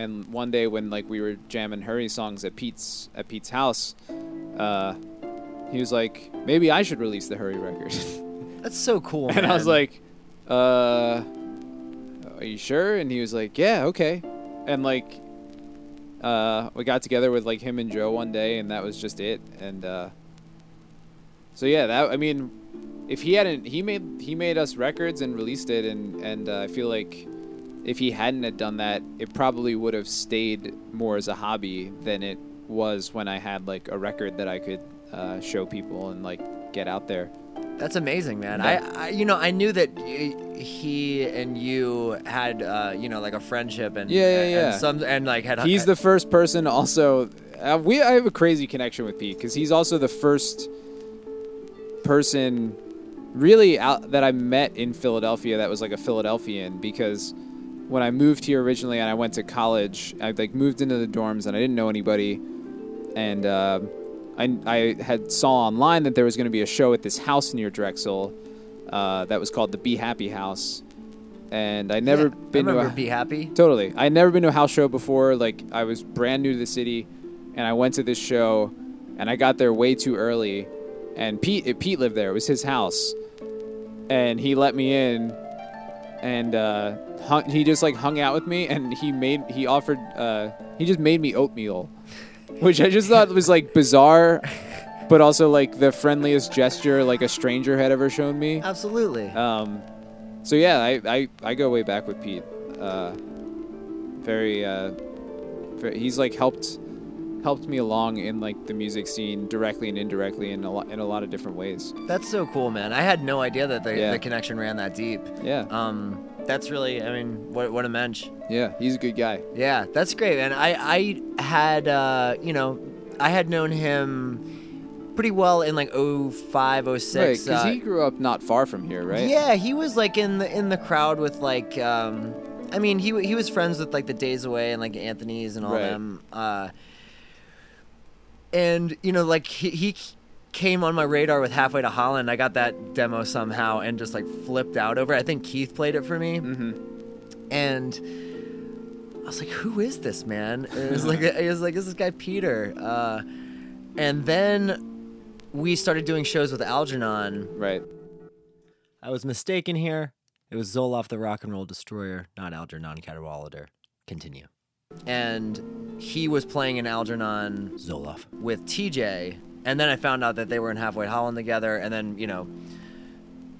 And one day when like we were jamming Hurry songs at Pete's at Pete's house, uh, he was like, maybe I should release the Hurry record. *laughs* That's so cool. and I was like, uh, are you sure? And he was like, yeah, okay. And like, uh, we got together with like him and Joe one day, and that was just it. And uh, so yeah, that I mean, if he hadn't, he made he made us records and released it, and and uh, I feel like if he hadn't had done that, it probably would have stayed more as a hobby than it was when I had like a record that I could uh, show people and like get out there. That's amazing, man. Yeah. I, I, you know, I knew that he and you had, uh, you know, like a friendship and Yeah, yeah, and yeah. some and like had. He's the first person also. Uh, we I have a crazy connection with Pete because he's also the first person really out that I met in Philadelphia that was like a Philadelphian because when I moved here originally and I went to college, I like moved into the dorms and I didn't know anybody, and uh, I I had saw online that there was going to be a show at this house near Drexel uh, that was called the Be Happy House, and I never Yeah, been I to a Be Happy. Totally. I had never been to a house show before. Like I was brand new to the city, and I went to this show, and I got there way too early. And Pete, uh, Pete lived there. It was his house, and he let me in, and uh, hung, he just like hung out with me, and he made he offered uh, he just made me oatmeal, which I just thought was like bizarre, but also like the friendliest gesture like a stranger had ever shown me. Absolutely. Um, so yeah, I, I, I go way back with Pete. Uh, very, uh, very, he's like helped helped me along in like the music scene directly and indirectly in a lot in a lot of different ways. That's so cool, man. I had no idea that the, Yeah. the connection ran that deep. Yeah, Um, that's really, I mean, what what a mensch. yeah, he's a good guy. Yeah, that's great, man. I I had uh, you know, I had known him pretty well in like 05, 06. Right, because uh, he grew up not far from here, right? Yeah, he was like in the in the crowd with like um I mean, he he was friends with like the Days Away and like Anthony's and all Right. them. Uh and you know, like he, he came on my radar with Halfway to Holland. I got that demo somehow and just like flipped out over. it. I think Keith played it for me. Mm-hmm. And I was like, "Who is this man?" And *laughs* it was like, it was like, "This is this guy Peter." Uh, and then we started doing shows with Algernon, Right. I was mistaken here. It was Zolof the Rock and Roll Destroyer, not Algernon Cadwallader. Continue. And he was playing in Algernon Zolof with TJ. And then I found out that they were in Halfway Holland together. And then, you know,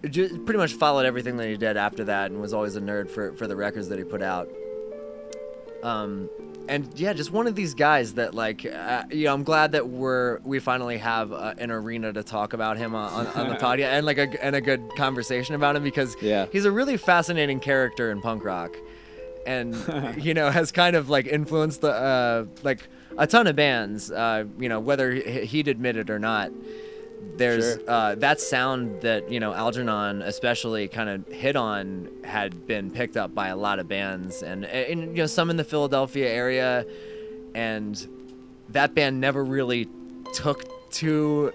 ju- pretty much followed everything that he did after that and was always a nerd for, for the records that he put out. Um, and yeah, just one of these guys that like, uh, you know, I'm glad that we're we finally have uh, an arena to talk about him on, on, on the *laughs* podcast and like a and a good conversation about him because Yeah. he's a really fascinating character in punk rock, and *laughs* you know has kind of like influenced the uh, like a ton of bands. Uh, you know whether he- he'd admit it or not. There's Sure. uh, that sound that you know Algernon especially kind of hit on had been picked up by a lot of bands and, and you know some in the Philadelphia area, and that band never really took to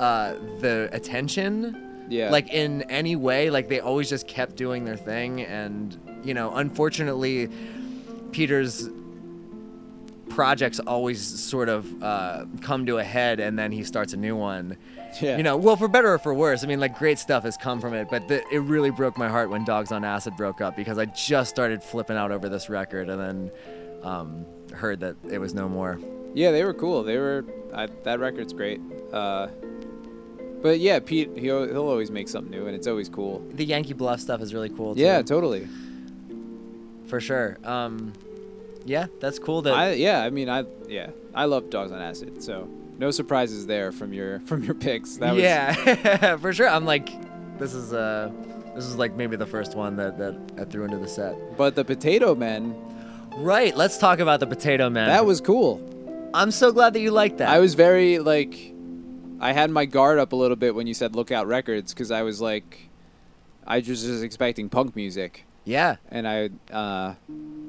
uh, the attention Yeah. like in any way like they always just kept doing their thing and you know unfortunately peter's projects always sort of uh, come to a head and then he starts a new one Yeah. you know well for better or for worse i mean like great stuff has come from it but the, it really broke my heart when dogs on acid broke up because i just started flipping out over this record and then um, heard that it was no more Yeah, they were cool. They were I, that record's great. Uh, but yeah, Pete he'll, he'll always make something new, and it's always cool. the yankee bluff stuff is really cool too, Yeah, totally. for sure um, yeah that's cool that I yeah, I mean I yeah I love Dogs on Acid, so no surprises there from your *laughs* from your picks. That was, yeah, *laughs* for sure. I'm like, this is uh, This is like maybe the first one that, that I threw into the set. But the Potatomen, Right. Let's talk about the Potato Man. that was cool. I'm so glad that you liked that. I was very like, I had my guard up a little bit when you said Lookout Records because I was like, I just was expecting punk music, yeah. and I uh,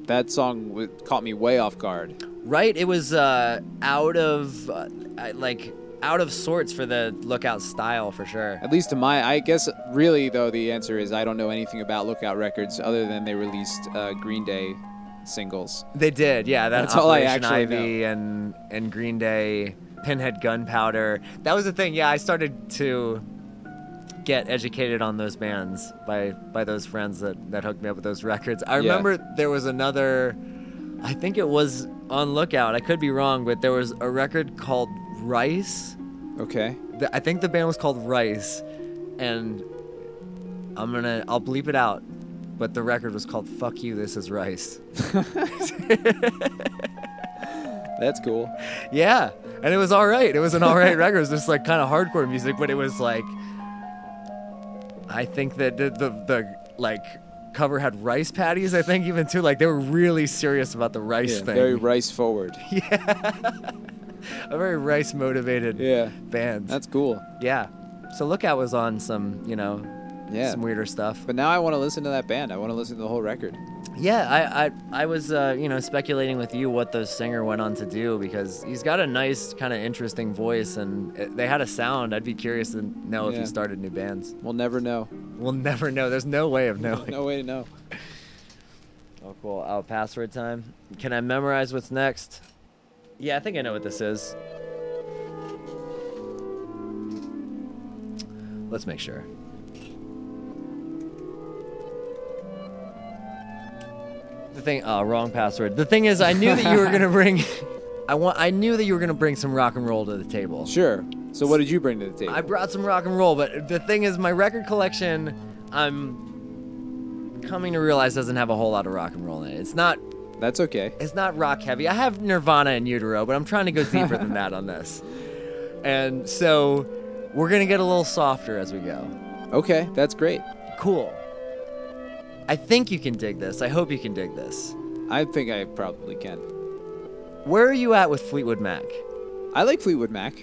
that song w- caught me way off guard. Right. It was uh, out of uh, like out of sorts for the Lookout style for sure. At least to my, I guess really though the answer is I don't know anything about Lookout Records other than they released uh, Green Day singles. They did, yeah. That That's all I Operation actually Ivy and and Green Day, Pinhead Gunpowder. That was the thing. Yeah, I started to get educated on those bands by by those friends that that hooked me up with those records. I Yeah. remember there was another. I think it was on Lookout. I could be wrong, but there was a record called Rice. Okay. The- I think the band was called Rice, and I'm gonna I'll bleep it out. But the record was called "Fuck You, This Is Rice." *laughs* That's cool. Yeah, and it was all right. It was an all right record. It was just like kind of hardcore music, but it was like, I think that the, the the like cover had rice patties. I think even too. Like they were really serious about the rice Yeah, thing. very rice forward. *laughs* Yeah. a very rice motivated Yeah. band. That's cool. yeah. So Lookout was on some, you know, Yeah. some weirder stuff. But now I want to listen to that band. I want to listen to the whole record. Yeah, I, I, I was, uh, you know, speculating with you what the singer went on to do because he's got a nice, kind of interesting voice, and it, they had a sound. I'd be curious to know if he started new bands. We'll never know. We'll never know. There's no way of knowing. No way to know. Oh, cool. Oh, password time. Can I memorize what's next? Yeah, I think I know what this is. Let's make sure. The thing, oh, wrong password. The thing is, I knew that you were gonna *laughs* bring. I want. I knew that you were gonna bring some rock and roll to the table. Sure. So what did you bring to the table? I brought some rock and roll, but the thing is, my record collection, I'm coming to realize doesn't have a whole lot of rock and roll in it. It's not. That's okay. It's not rock heavy. I have Nirvana In Utero, but I'm trying to go deeper than that *laughs* on this. And so, we're gonna get a little softer as we go. Okay, that's great. Cool. I think you can dig this. I hope you can dig this. I think I probably can. Where are you at with Fleetwood Mac? I like Fleetwood Mac.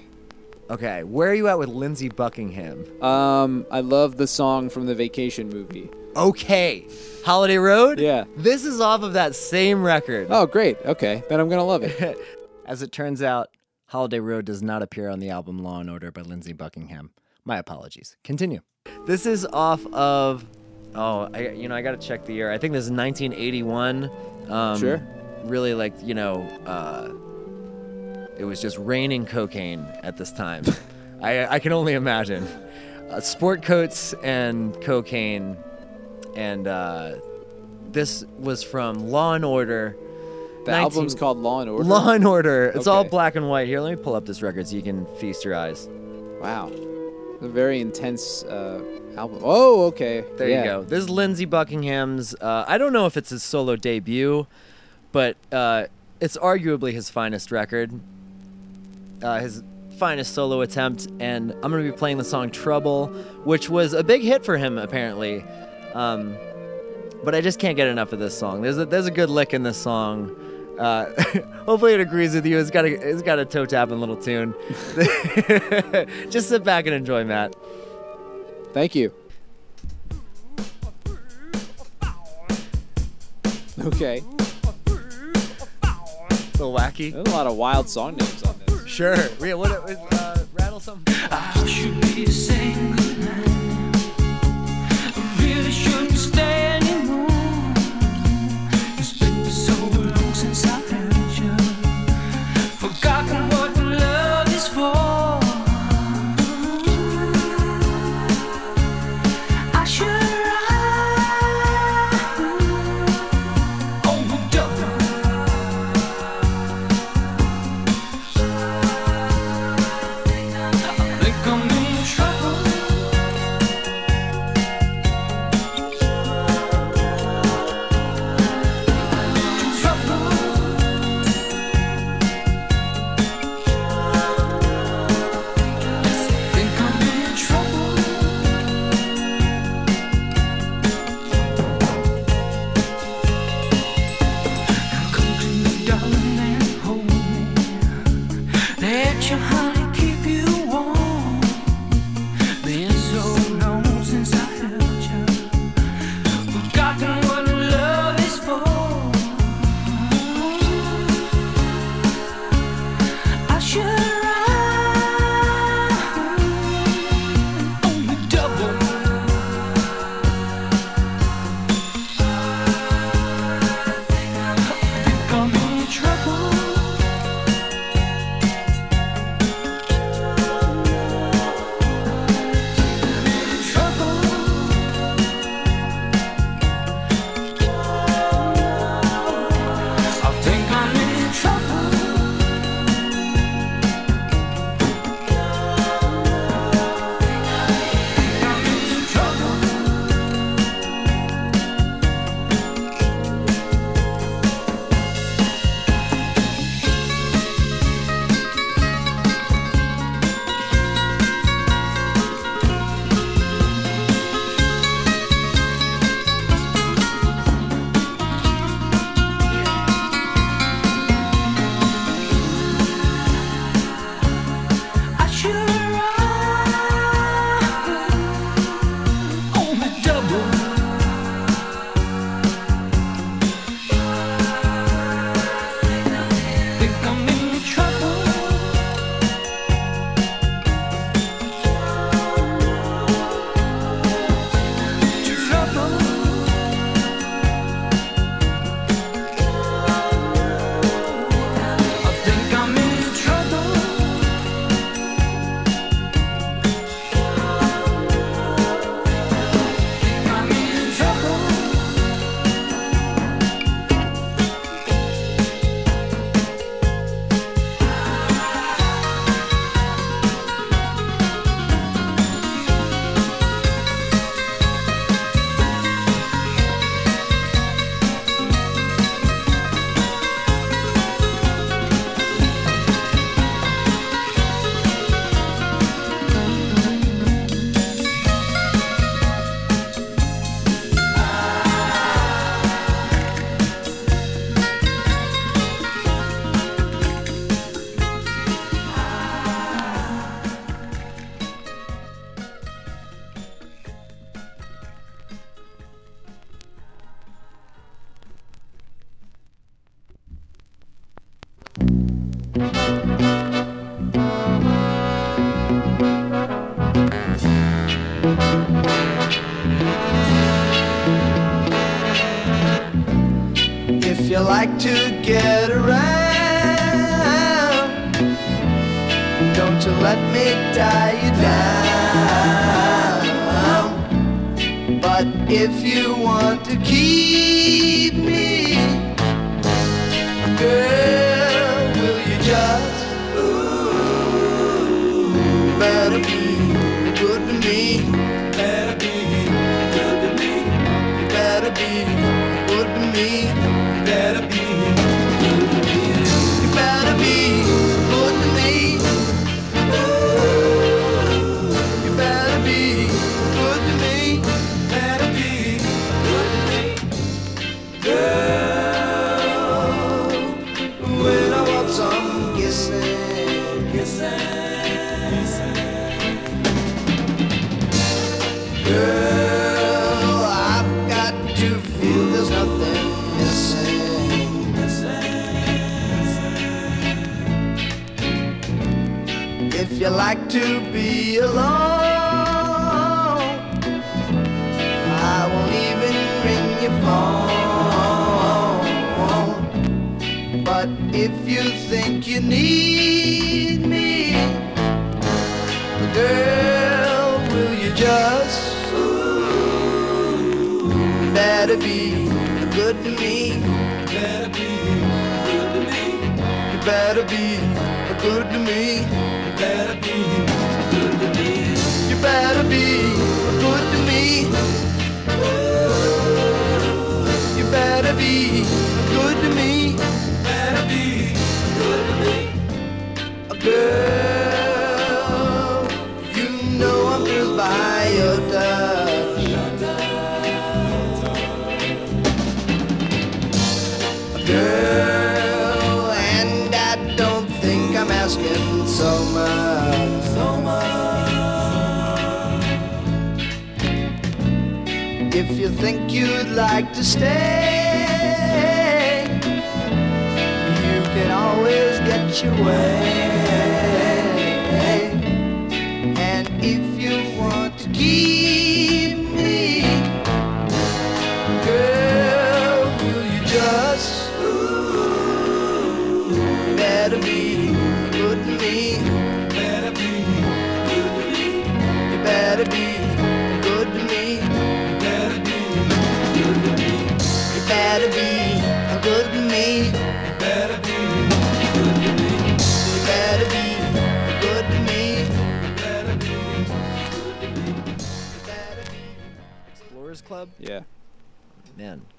Okay, where are you at with Lindsey Buckingham? Um, I love the song from the Vacation movie. Okay, Holiday Road? Yeah. This is off of that same record. Oh, great. Okay, then I'm gonna love it. *laughs* As it turns out, Holiday Road does not appear on the album Law and Order by Lindsey Buckingham. My apologies. Continue. This is off of. Oh, I, you know, I got to check the year. I think this is 1981. Um, Sure. Really, like, you know, uh, it was just raining cocaine at this time. *laughs* I, I can only imagine. Uh, sport coats and cocaine. And uh, this was from Law and Order. The 19 album's called Law and Order. Law and Order. It's all black and white. Here, let me pull up this record so you can feast your eyes. Wow. A very intense uh, album. Oh, okay. There Yeah. you go. This is Lindsey Buckingham's. Uh, I don't know if it's his solo debut, but uh, it's arguably his finest record, uh, his finest solo attempt. And I'm going to be playing the song Trouble, which was a big hit for him, apparently. Um, but I just can't get enough of this song. There's a, there's a good lick in this song. Uh, *laughs* hopefully it agrees with you. It's got a it's got a toe tapping little tune. *laughs* just sit back and enjoy, Matt. Thank you. Okay. A little wacky. There's a lot of wild song names on this. Sure. Yeah, what, uh, rattle some. I should be saying goodnight. I really shouldn't stay Forgotten you think you'd like to stay, you can always get your way.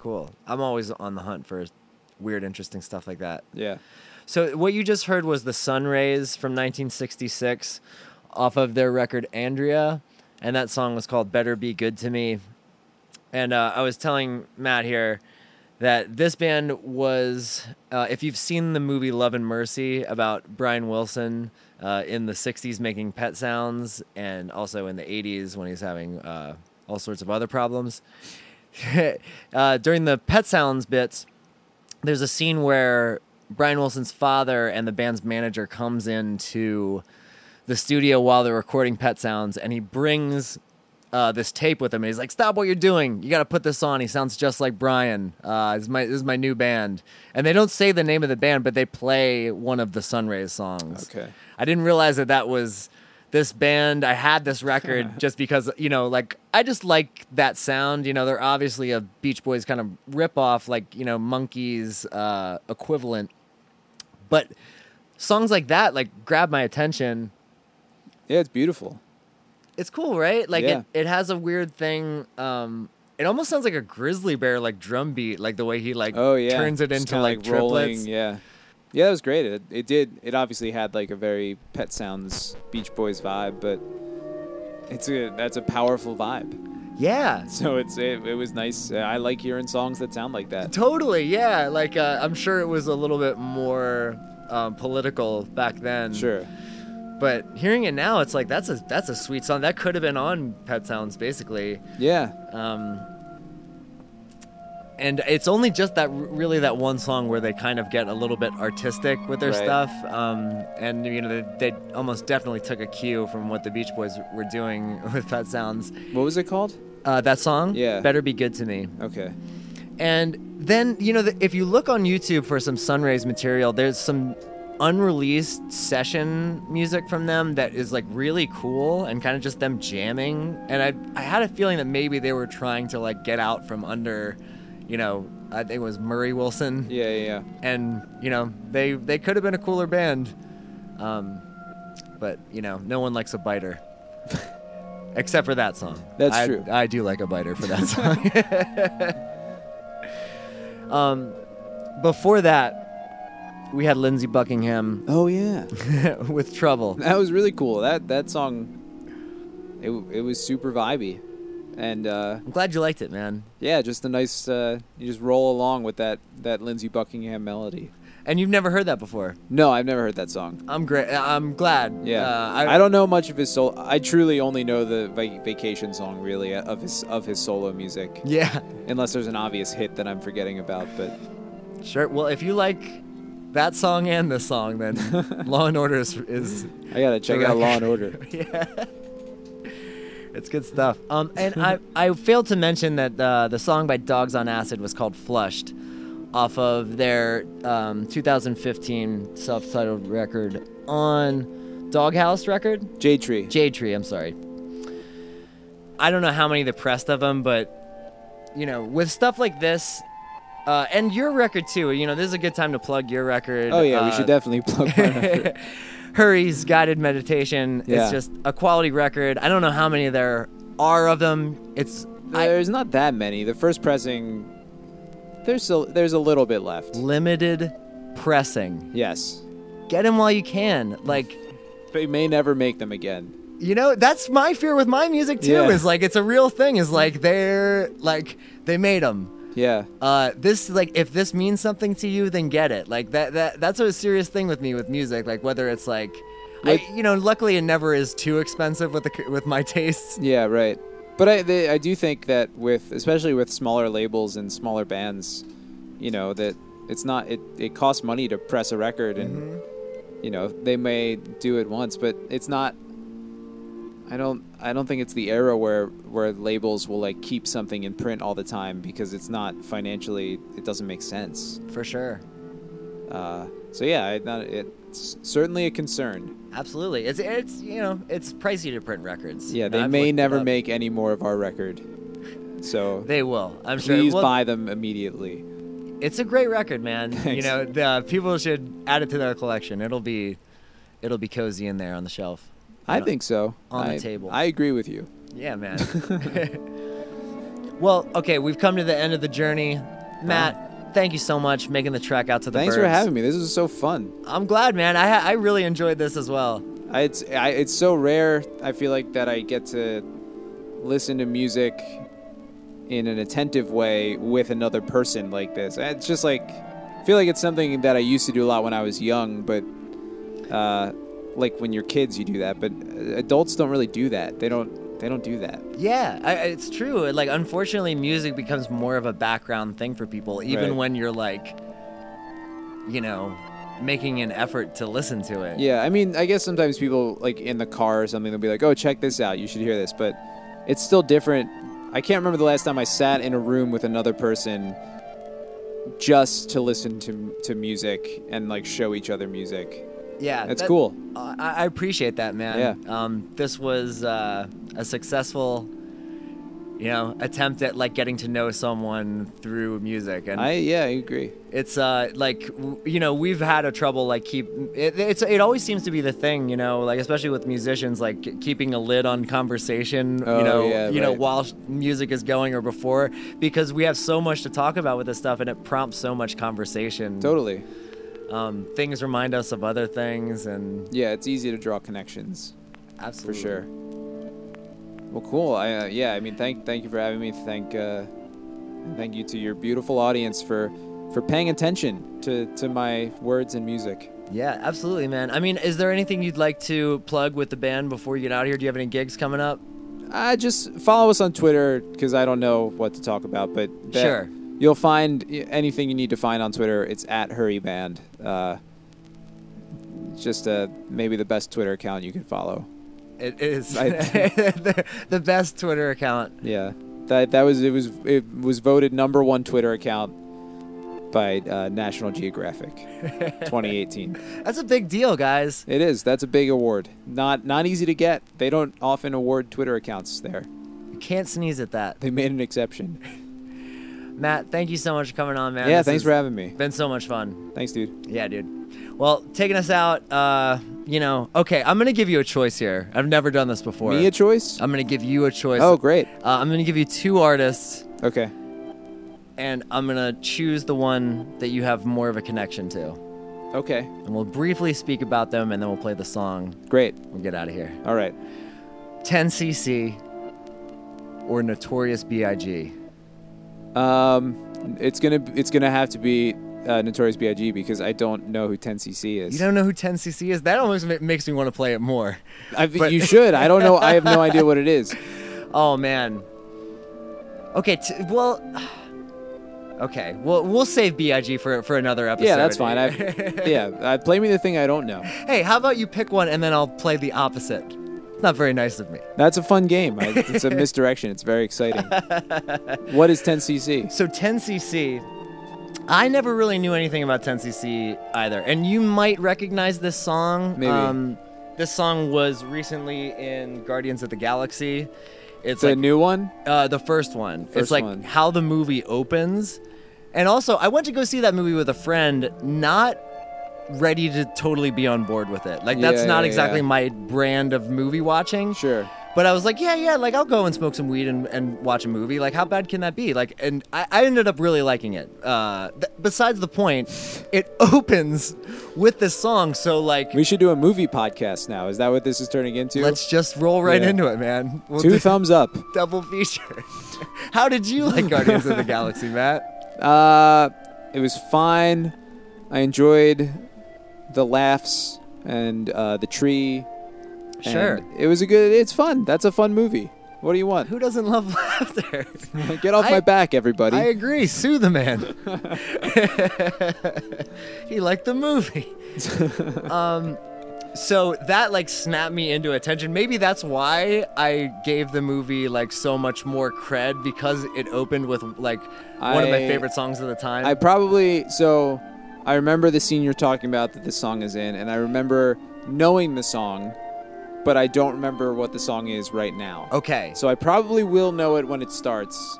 Cool. I'm always on the hunt for weird, interesting stuff like that. Yeah. So what you just heard was the Sunrays from 1966 off of their record Andrea, and that song was called Better Be Good to Me. And uh, I was telling Matt here that this band was, uh, if you've seen the movie Love and Mercy about Brian Wilson uh, in the 60s making pet sounds and also in the 80s when he's having uh, all sorts of other problems. *laughs* uh, during the pet sounds bits, there's a scene where Brian Wilson's father and the band's manager comes into the studio while they're recording Pet Sounds, and he brings uh, this tape with him. And he's like, "Stop what you're doing! You got to put this on. He sounds just like Brian. Uh, this, is my, this is my new band." And they don't say the name of the band, but they play one of the Sunrays songs. Okay. I didn't realize that that was this band. I had this *laughs* record just because you know, like I just like that sound. You know, they're obviously a Beach Boys kind of ripoff, like you know, Monkees uh, equivalent. But songs like that like grab my attention. Yeah, it's beautiful. It's cool, right? Like Yeah. it, it has a weird thing. Um, it almost sounds like a grizzly bear, like drum beat, like the way he like Oh yeah, turns it Just into kinda like, triplets. rolling. Yeah, yeah, that was great. It, it did. It obviously had like a very Pet Sounds Beach Boys vibe, but it's a that's a powerful vibe. Yeah, *laughs* So it's it, it was nice. I like hearing songs that sound like that. totally. Yeah, like uh, I'm sure it was a little bit more um, political back then. Sure. but hearing it now, it's like that's a that's a sweet song. That could have been on Pet Sounds, basically. Yeah. Um, and it's only just that really that one song where they kind of get a little bit artistic with their Right. stuff um, and you know they, they almost definitely took a cue from what the beach boys were doing *laughs* with pet sounds What was it called? uh, that song Yeah. better be good to me Okay. and then you know the, if you look on youtube for some sunrays material there's some unreleased session music from them that is like really cool and kind of just them jamming and I, I had a feeling that maybe they were trying to like get out from under you know i think it was murray wilson Yeah, yeah, yeah. and you know they they could have been a cooler band um, but you know no one likes a biter *laughs* except for that song That's I- true. i do like a biter for that *laughs* song um, before that we had lindsey buckingham Oh yeah. *laughs* with trouble That was really cool. That that song. It it was super vibey, and uh, i'm glad you liked it man yeah, just a nice. Uh, you just roll along with that that Lindsey Buckingham melody. and you've never heard that before No, I've never heard that song. i'm great i'm glad Yeah, uh, I, don't know much of his solo. I truly only know the va- vacation song, really, uh, of his of his solo music. yeah Unless there's an obvious hit that I'm forgetting about, but sure well if you like that song and this song then *laughs* law and order is, is I gotta check out Law and. Order. *laughs* yeah. It's good stuff. Um, and I, *laughs* I failed to mention that uh, the song by Dogs on Acid was called Flushed off of their um, 2015 self titled record on Doghouse record? Jade Tree. Jade Tree, I'm sorry. I don't know how many they pressed of them, but, you know, with stuff like this, uh, and your record too, you know, this is a good time to plug your record. oh yeah, we uh, should definitely plug my *laughs* record. Hurry's guided meditation. Yeah. It's just a quality record. I don't know how many there are of them. It's I, There's not that many. The first pressing, there's a, there's a little bit left. limited pressing. Yes, Get them while you can. Like they may never make them again. you know, that's my fear with my music too. Yeah. Is like it's a real thing. Is like they're like they made them. Yeah, Uh, this like if this means something to you, then get it. Like that that that's a serious thing with me with music. Like whether it's like. I, you know, luckily it never is too expensive with the with my *laughs* tastes. yeah, right. But I they, I do think that with especially with smaller labels and smaller bands, you know that it's not it it costs money to press a record and you know they may do it once, but it's not. I don't I don't think it's the era where where labels will like keep something in print all the time because it's not financially it doesn't make sense. For sure. Uh, so yeah, I, not, it's certainly a concern. Absolutely. It's it's you know it's pricey to print records. Yeah, they I've may never make any more of our record. So *laughs* They will. I'm sure. please Well, buy them immediately. It's a great record, man. *laughs* You know, the, people should add it to their collection. It'll be it'll be cozy in there on the shelf. I know, think so. on the table. I agree with you. Yeah, man. *laughs* *laughs* well, okay, we've come to the end of the journey. Matt, thank you so much for making the trek out to the Thanks for having me. This is so fun. I'm glad, man. I ha- I really enjoyed this as well. I, it's I, it's so rare. I feel like that I get to listen to music in an attentive way with another person like this. It's just like I feel like it's something that I used to do a lot when I was young, but uh, like when you're kids, you do that. But adults don't really do that. They don't. They don't do that. Yeah, I, it's true. Like, unfortunately, music becomes more of a background thing for people, even Right. when you're like, you know, making an effort to listen to it. Yeah, I mean, I guess sometimes people like in the car or something, they'll be like, "Oh, check this out. You should hear this." But it's still different. I can't remember the last time I sat in a room with another person just to listen to to music and like show each other music. Yeah, That's that- cool. uh, I, I appreciate that, man. Yeah. Um, this was uh, a successful, you know, attempt at like getting to know someone through music, and I yeah, I agree. it's uh like w- you know we've had a trouble like keep it, it's it always seems to be the thing you know like especially with musicians like keeping a lid on conversation Oh, you know yeah, you know while music is going or before because we have so much to talk about with this stuff and it prompts so much conversation Totally. Um, things remind us of other things and Yeah, it's easy to draw connections Absolutely, for sure. Well, cool. I uh, yeah, I mean, thank thank you for having me. Thank uh, thank you to your beautiful audience for for paying attention to to my words and music. yeah absolutely man i mean is there anything you'd like to plug with the band before you get out of here do you have any gigs coming up Uh, just follow us on Twitter because I don't know what to talk about, but that- Sure. You'll find anything you need to find on Twitter. It's at Hurryband. Uh, just uh, maybe the best Twitter account you can follow. it is I- *laughs* *laughs* the, the best twitter account Yeah, that that was it was it was voted number one Twitter account by uh, National Geographic, *laughs* 2018. That's a big deal, guys. It is. That's a big award. Not not easy to get. They don't often award Twitter accounts there. You can't sneeze at that. They made an exception. Matt, thank you so much for coming on, man. yeah, This thanks for having me. Been so much fun. Thanks, dude. Yeah, dude. Well, taking us out, uh, you know, okay, I'm going to give you a choice here. I've never done this before. Me a choice? I'm going to give you a choice. Oh, great. Uh, I'm going to give you two artists, Okay. and I'm going to choose the one that you have more of a connection to. Okay. And we'll briefly speak about them, and then we'll play the song. Great. We'll get out of here. All right. 10cc or Notorious B.I.G. Um, it's gonna it's gonna have to be uh, Notorious B.I.G. because I don't know who 10cc is. You don't know who 10cc is? That almost ma- makes me want to play it more. I, but- you should. I don't know. I have no *laughs* idea what it is. Oh man. Okay, t- well Okay, well we'll save BIG for for another episode. Yeah, that's fine. I *laughs* yeah. Uh, play me the thing I don't know. hey, how about you pick one and then I'll play the opposite? Not very nice of me. That's a fun game. I, it's a *laughs* misdirection. It's very exciting. what is 10cc? So 10cc I never really knew anything about 10cc either. And you might recognize this song. Um, Maybe. this song was recently in Guardians of the Galaxy. It's The like new one? Uh, the first one. it's like one. how the movie opens. And also, I went to go see that movie with a friend, not ready to totally be on board with it. Like, that's Yeah, not yeah, exactly yeah. my brand of movie watching. Sure. But I was like, yeah, yeah, like I'll go and smoke some weed and, and watch a movie. Like, how bad can that be? Like, and I, I ended up really liking it. Uh, th- besides the point, it *laughs* opens with this song. So, like, We should do a movie podcast now. Is that what this is turning into? let's just roll right into it, man. We'll Two *laughs* thumbs up. double feature. *laughs* How did you like Guardians of the Galaxy, Matt? Uh, it was fine. I enjoyed the laughs and uh, the tree. and Sure. It was a good. It's fun. That's a fun movie. What do you want? Who doesn't love *laughs* laughter? *laughs* Get off I- my back, everybody. I agree. Sue the man. *laughs* he liked the movie. um, so that like snapped me into attention. Maybe that's why I gave the movie like so much more cred because it opened with like one of my favorite songs of the time. I probably so I remember the scene you're talking about that this song is in, and I remember knowing the song, but I don't remember what the song is right now. okay. So I probably will know it when it starts,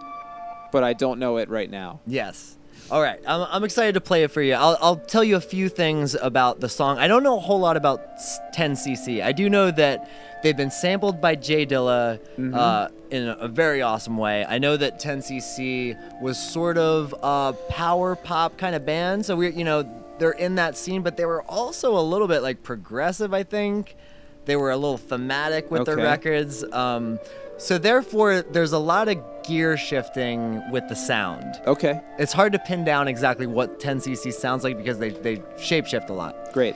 but I don't know it right now. Yes. All right. I'm, I'm excited to play it for you. I'll, I'll tell you a few things about the song. I don't know a whole lot about 10cc. I do know that they've been sampled by Jay Dilla uh, in a, very awesome way. I know that 10cc was sort of a power pop kind of band. So we're, you know, they're in that scene, but they were also a little bit like progressive, I think. They were a little thematic with their records. Um, so therefore, there's a lot of gear shifting with the sound. Okay, It's hard to pin down exactly what 10cc sounds like because they they shapeshift a lot. great.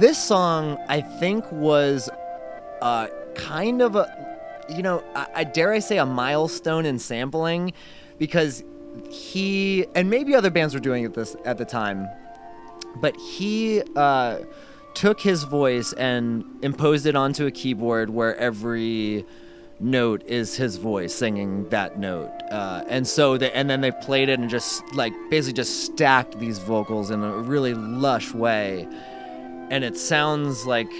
This song, I think, was uh, kind of a, you know, I, I dare I say a milestone in sampling, because he and maybe other bands were doing it this at the time, but he uh, took his voice and imposed it onto a keyboard where every note is his voice singing that note. Uh, and so they and then they played it and just like basically just stacked these vocals in a really lush way. And it sounds like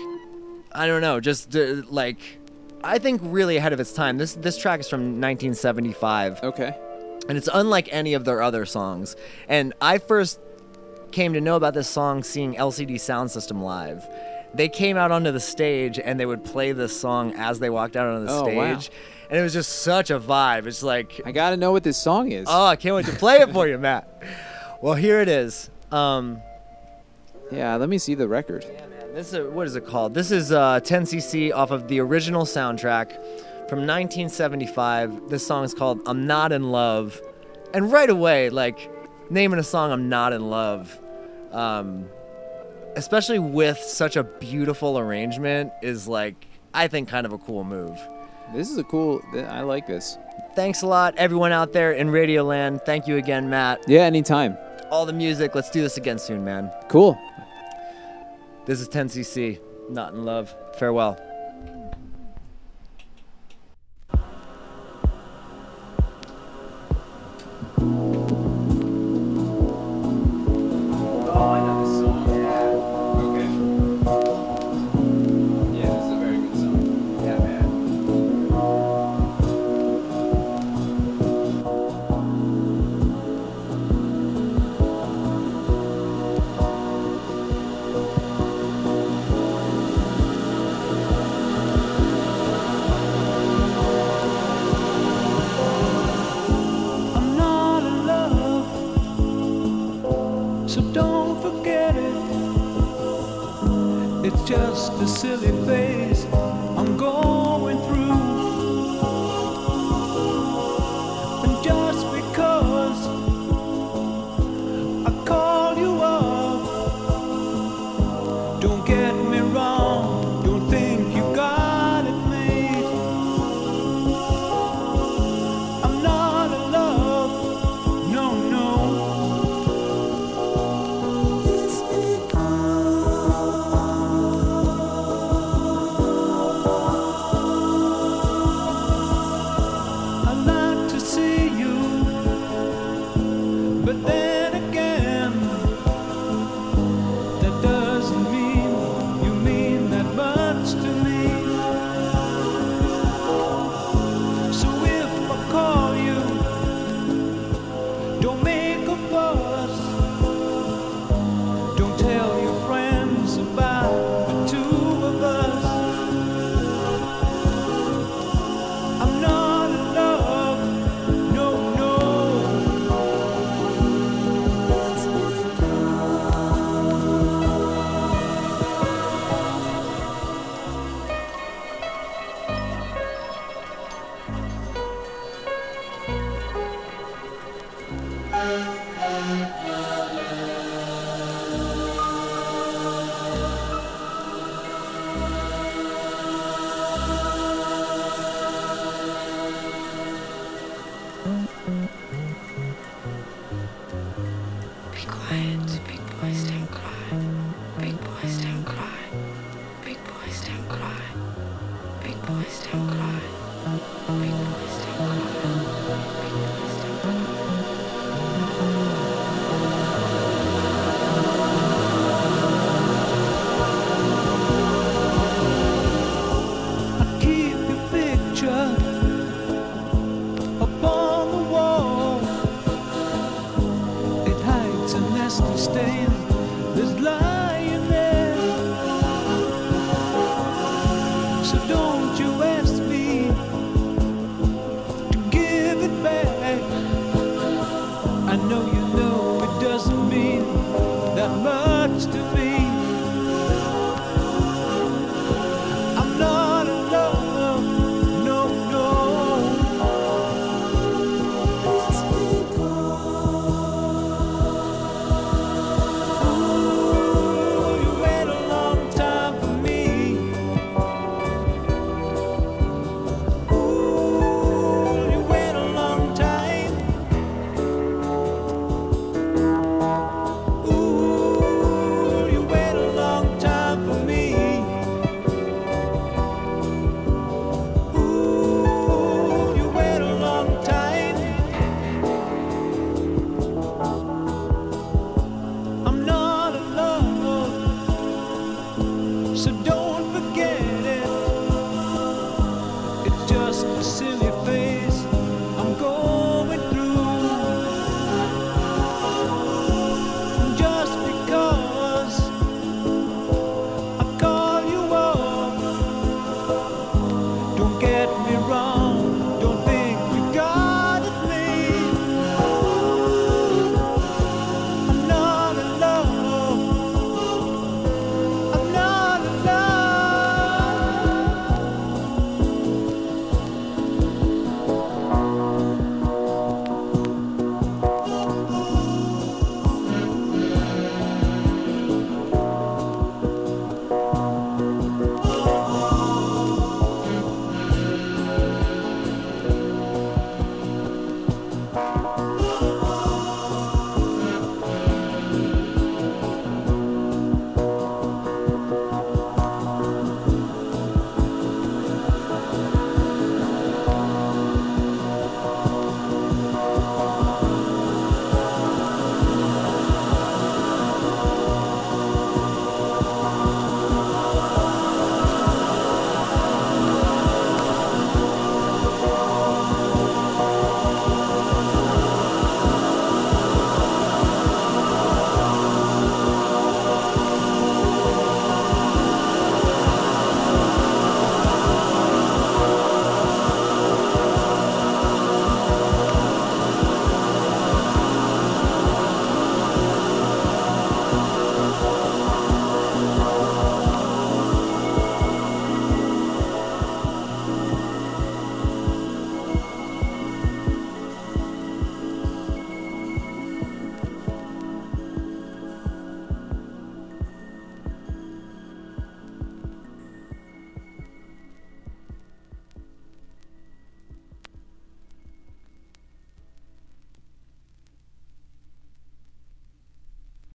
I don't know, just uh, like I think really ahead of its time. This this track is from 1975, Okay, and it's unlike any of their other songs. And I first came to know about this song seeing LCD Sound System live. They came out onto the stage and they would play this song as they walked out onto the Oh, stage, wow. and it was just such a vibe. It's like I gotta know what this song is. oh, I can't wait to play it for you, Matt. *laughs* Well, here it is. Um, yeah, let me see the record. Yeah. This is what is it called? This is uh, 10cc off of the original soundtrack from 1975. This song is called "I'm Not in Love," and right away, like naming a song "I'm Not in Love," um, especially with such a beautiful arrangement, is like I think kind of a cool move. This is a cool. I like this. Thanks a lot, everyone out there in Radioland. Thank you again, Matt. Yeah, anytime. All the music. Let's do this again soon, man. Cool. This is 10cc. Not in love. Farewell.